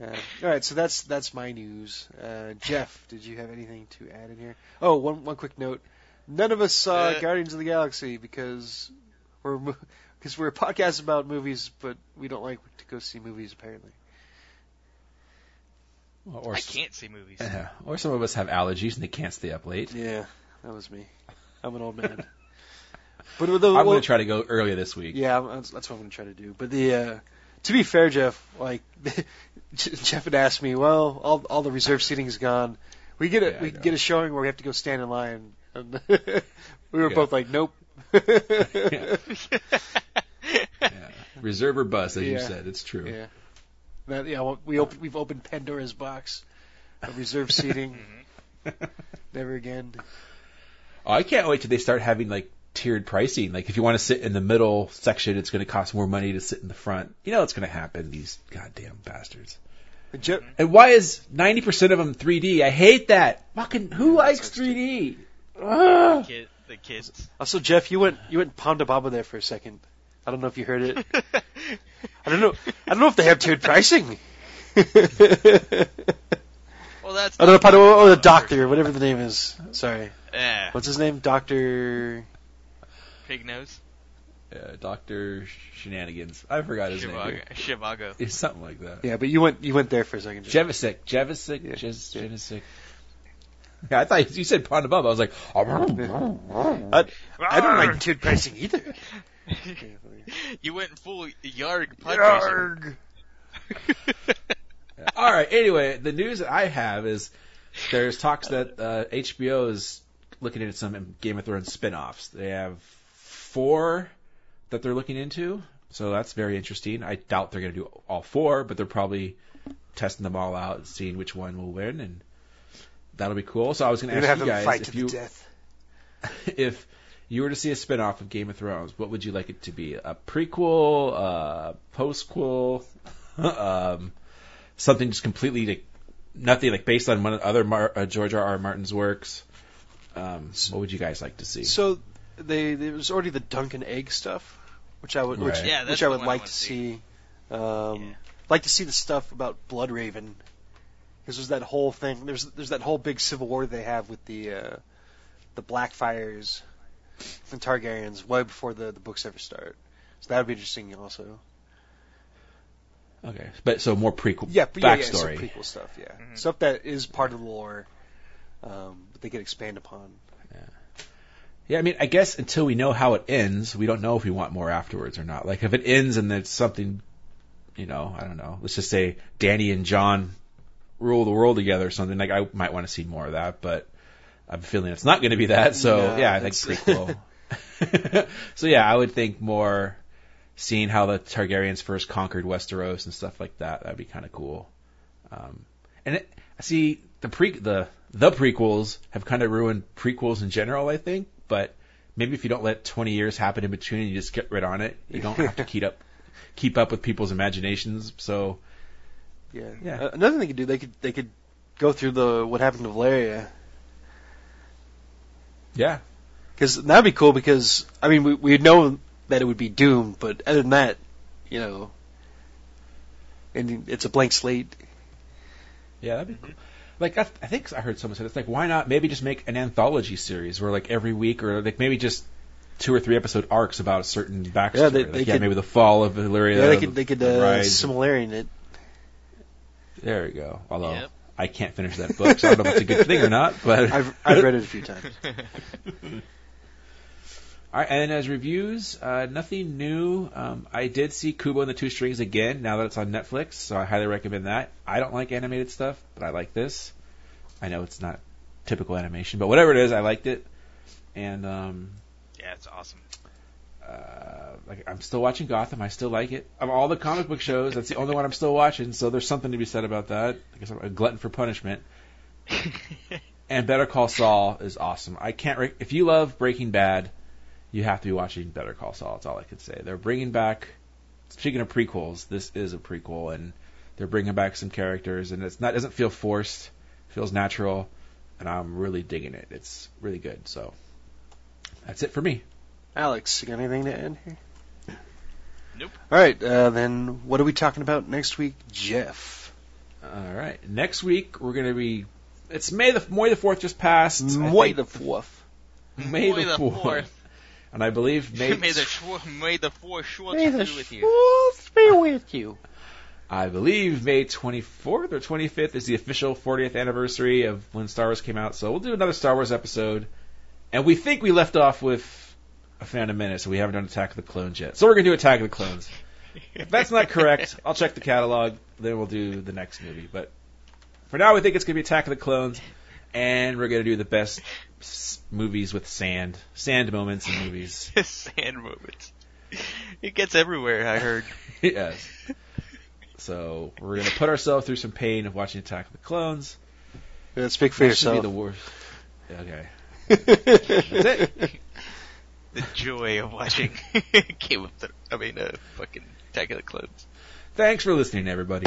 Uh, all right, so that's that's my news. Uh, Jeff, did you have anything to add in here? Oh, one one quick note: none of us saw Uh, Guardians of the Galaxy because we're because we're a podcast about movies, but we don't like to go see movies. Apparently, or, I s- can't see movies. Yeah. Or some of us have allergies and they can't stay up late. yeah, that was me. I'm an old man. but with the, I'm well, going to try to go earlier this week. Yeah, that's, that's what I'm gonna try to do. But the uh, to be fair, Jeff, like Jeff had asked me, well, all all the reserve seating is gone. We get a Yeah, we get a showing where we have to go stand in line. And we were Yeah. both like, nope. Yeah. Reserve or bus, as you said. It's true. Yeah. That, yeah, we open, we've opened Pandora's box of reserve seating. Never again. Oh, I can't wait till they start having like tiered pricing. Like if you want to sit in the middle section, it's going to cost more money to sit in the front. You know it's going to happen. These goddamn bastards. And And why is 90% of them 3D? I hate that. Fucking who Yeah, likes 3D? Ugh. Kid, the kids. also Jeff, you went you went Ponda Baba there for a second. I don't know if you heard it. I don't know. I don't know if they have tiered pricing. I well, that's. Oh, don't know. not Ponda, oh, the doctor, whatever the name is. Sorry. Yeah. What's his name? Doctor. Pig nose. Uh, Doctor Shenanigans. I forgot his name. Shivago. Shivago. It's something like that. Yeah, but you went you went there for a second. Jeff. Jevisic. Jevisic. Yeah. Jes- Jevisic. Yeah, I thought you said Pond above. I was like, I, I don't like tiered pricing either. You went full Yarg pod racer. Yarg. All right. Anyway, the news that I have is there's talks that uh, HBO is looking at some Game of Thrones spin-offs. They have four that they're looking into, so that's very interesting. I doubt they're going to do all four, but they're probably testing them all out and seeing which one will win, and that'll be cool. So I was going to ask have you guys fight if to you the death. if you were to see a spin-off of Game of Thrones, what would you like it to be? A prequel, a postquel, um, something just completely like nothing like based on one of other Mar- uh, George R. R. Martin's works. Um, what would you guys like to see? So they there was already the Dunk and Egg stuff, which I would which, Yeah, which I would one I like wanna see. see. Um, Yeah. Like to see the stuff about Blood Raven, because there's that whole thing. There's there's that whole big civil war they have with the uh, the Blackfyres and Targaryens way before the the books ever start. So that would be interesting also. okay, but so more prequel, Yeah, but yeah, yeah, some backstory. prequel stuff. Yeah, Mhm. stuff that is part of the lore, um, but they can expand upon. Yeah, I mean, I guess until we know how it ends, we don't know if we want more afterwards or not. Like if it ends and it's something, you know, I don't know. Let's just say Dany and Jon rule the world together or something. Like I might want to see more of that, but I'm feeling it's not going to be that. So No, yeah, I think prequel. so yeah, I would think more seeing how the Targaryens first conquered Westeros and stuff like that. That'd be kind of cool. Um, and it, see the pre the the prequels have kind of ruined prequels in general. I think, but maybe if you don't let 20 years happen in between and you just get right on it, you don't have to keep up keep up with people's imaginations. So Yeah. Yeah. Uh, another thing they could do, they could they could go through the what happened to Valyria. yeah, Because that'd be cool. Because I mean, we we know that it would be doomed, but other than that, you know, and it's a blank slate. Yeah, that'd be cool. Like I, I think I heard someone say it's like why not maybe just make an anthology series where like every week or like maybe just two or three episode arcs about a certain backstory. Yeah, they- Like, they yeah, could- maybe the fall of Valyria. Yeah, they could they could the uh, rise. similarian it. there we go. Although Yep. I can't finish that book, so I don't know if it's a good thing or not. But I've I've read it a few times. All right, and as reviews, uh, nothing new. Um, I did see Kubo and the Two Strings again now that it's on Netflix, so I highly recommend that. I don't like animated stuff, but I like this. I know it's not typical animation, but whatever it is, I liked it. And um, Yeah, it's awesome. uh, like I'm still watching Gotham. I still like it. Of all the comic book shows, that's the only one I'm still watching. So there's something to be said about that. I guess I'm a glutton for punishment. And Better Call Saul is awesome. I can't. Re- if you love Breaking Bad, you have to be watching Better Call Saul. That's all I could say. They're bringing back. Speaking of prequels, this is a prequel, and they're bringing back some characters, and it's not doesn't feel forced. It feels natural, and I'm really digging it. It's really good. So that's it for me. Alex, you got anything to add here? Nope. All right, uh, then what are we talking about next week, Jeff? All right. Next week we're gonna be. It's May the May the Fourth just passed. May the fourth. May May the the Fourth. Fourth. And I believe May. may the shw- may the four shorts May be the with you. be with you. I believe May 24th or 25th is the official 40th anniversary of when Star Wars came out. So we'll do another Star Wars episode. And we think we left off with a Phantom Menace, so we haven't done Attack of the Clones yet. So we're going to do Attack of the Clones. If that's not correct, I'll check the catalog, then we'll do the next movie. But for now, we think it's going to be Attack of the Clones, and we're going to do the best s- movies with sand. Sand moments in movies. Sand moments. It gets everywhere. I heard. yes. So we're going to put ourselves through some pain of watching Attack of the Clones. Yeah, speak for That should yourself. Be the worst. Okay. That's it. The joy of watching Game of Thrones. I mean, uh, fucking Attack of the Clones. Thanks for listening, everybody.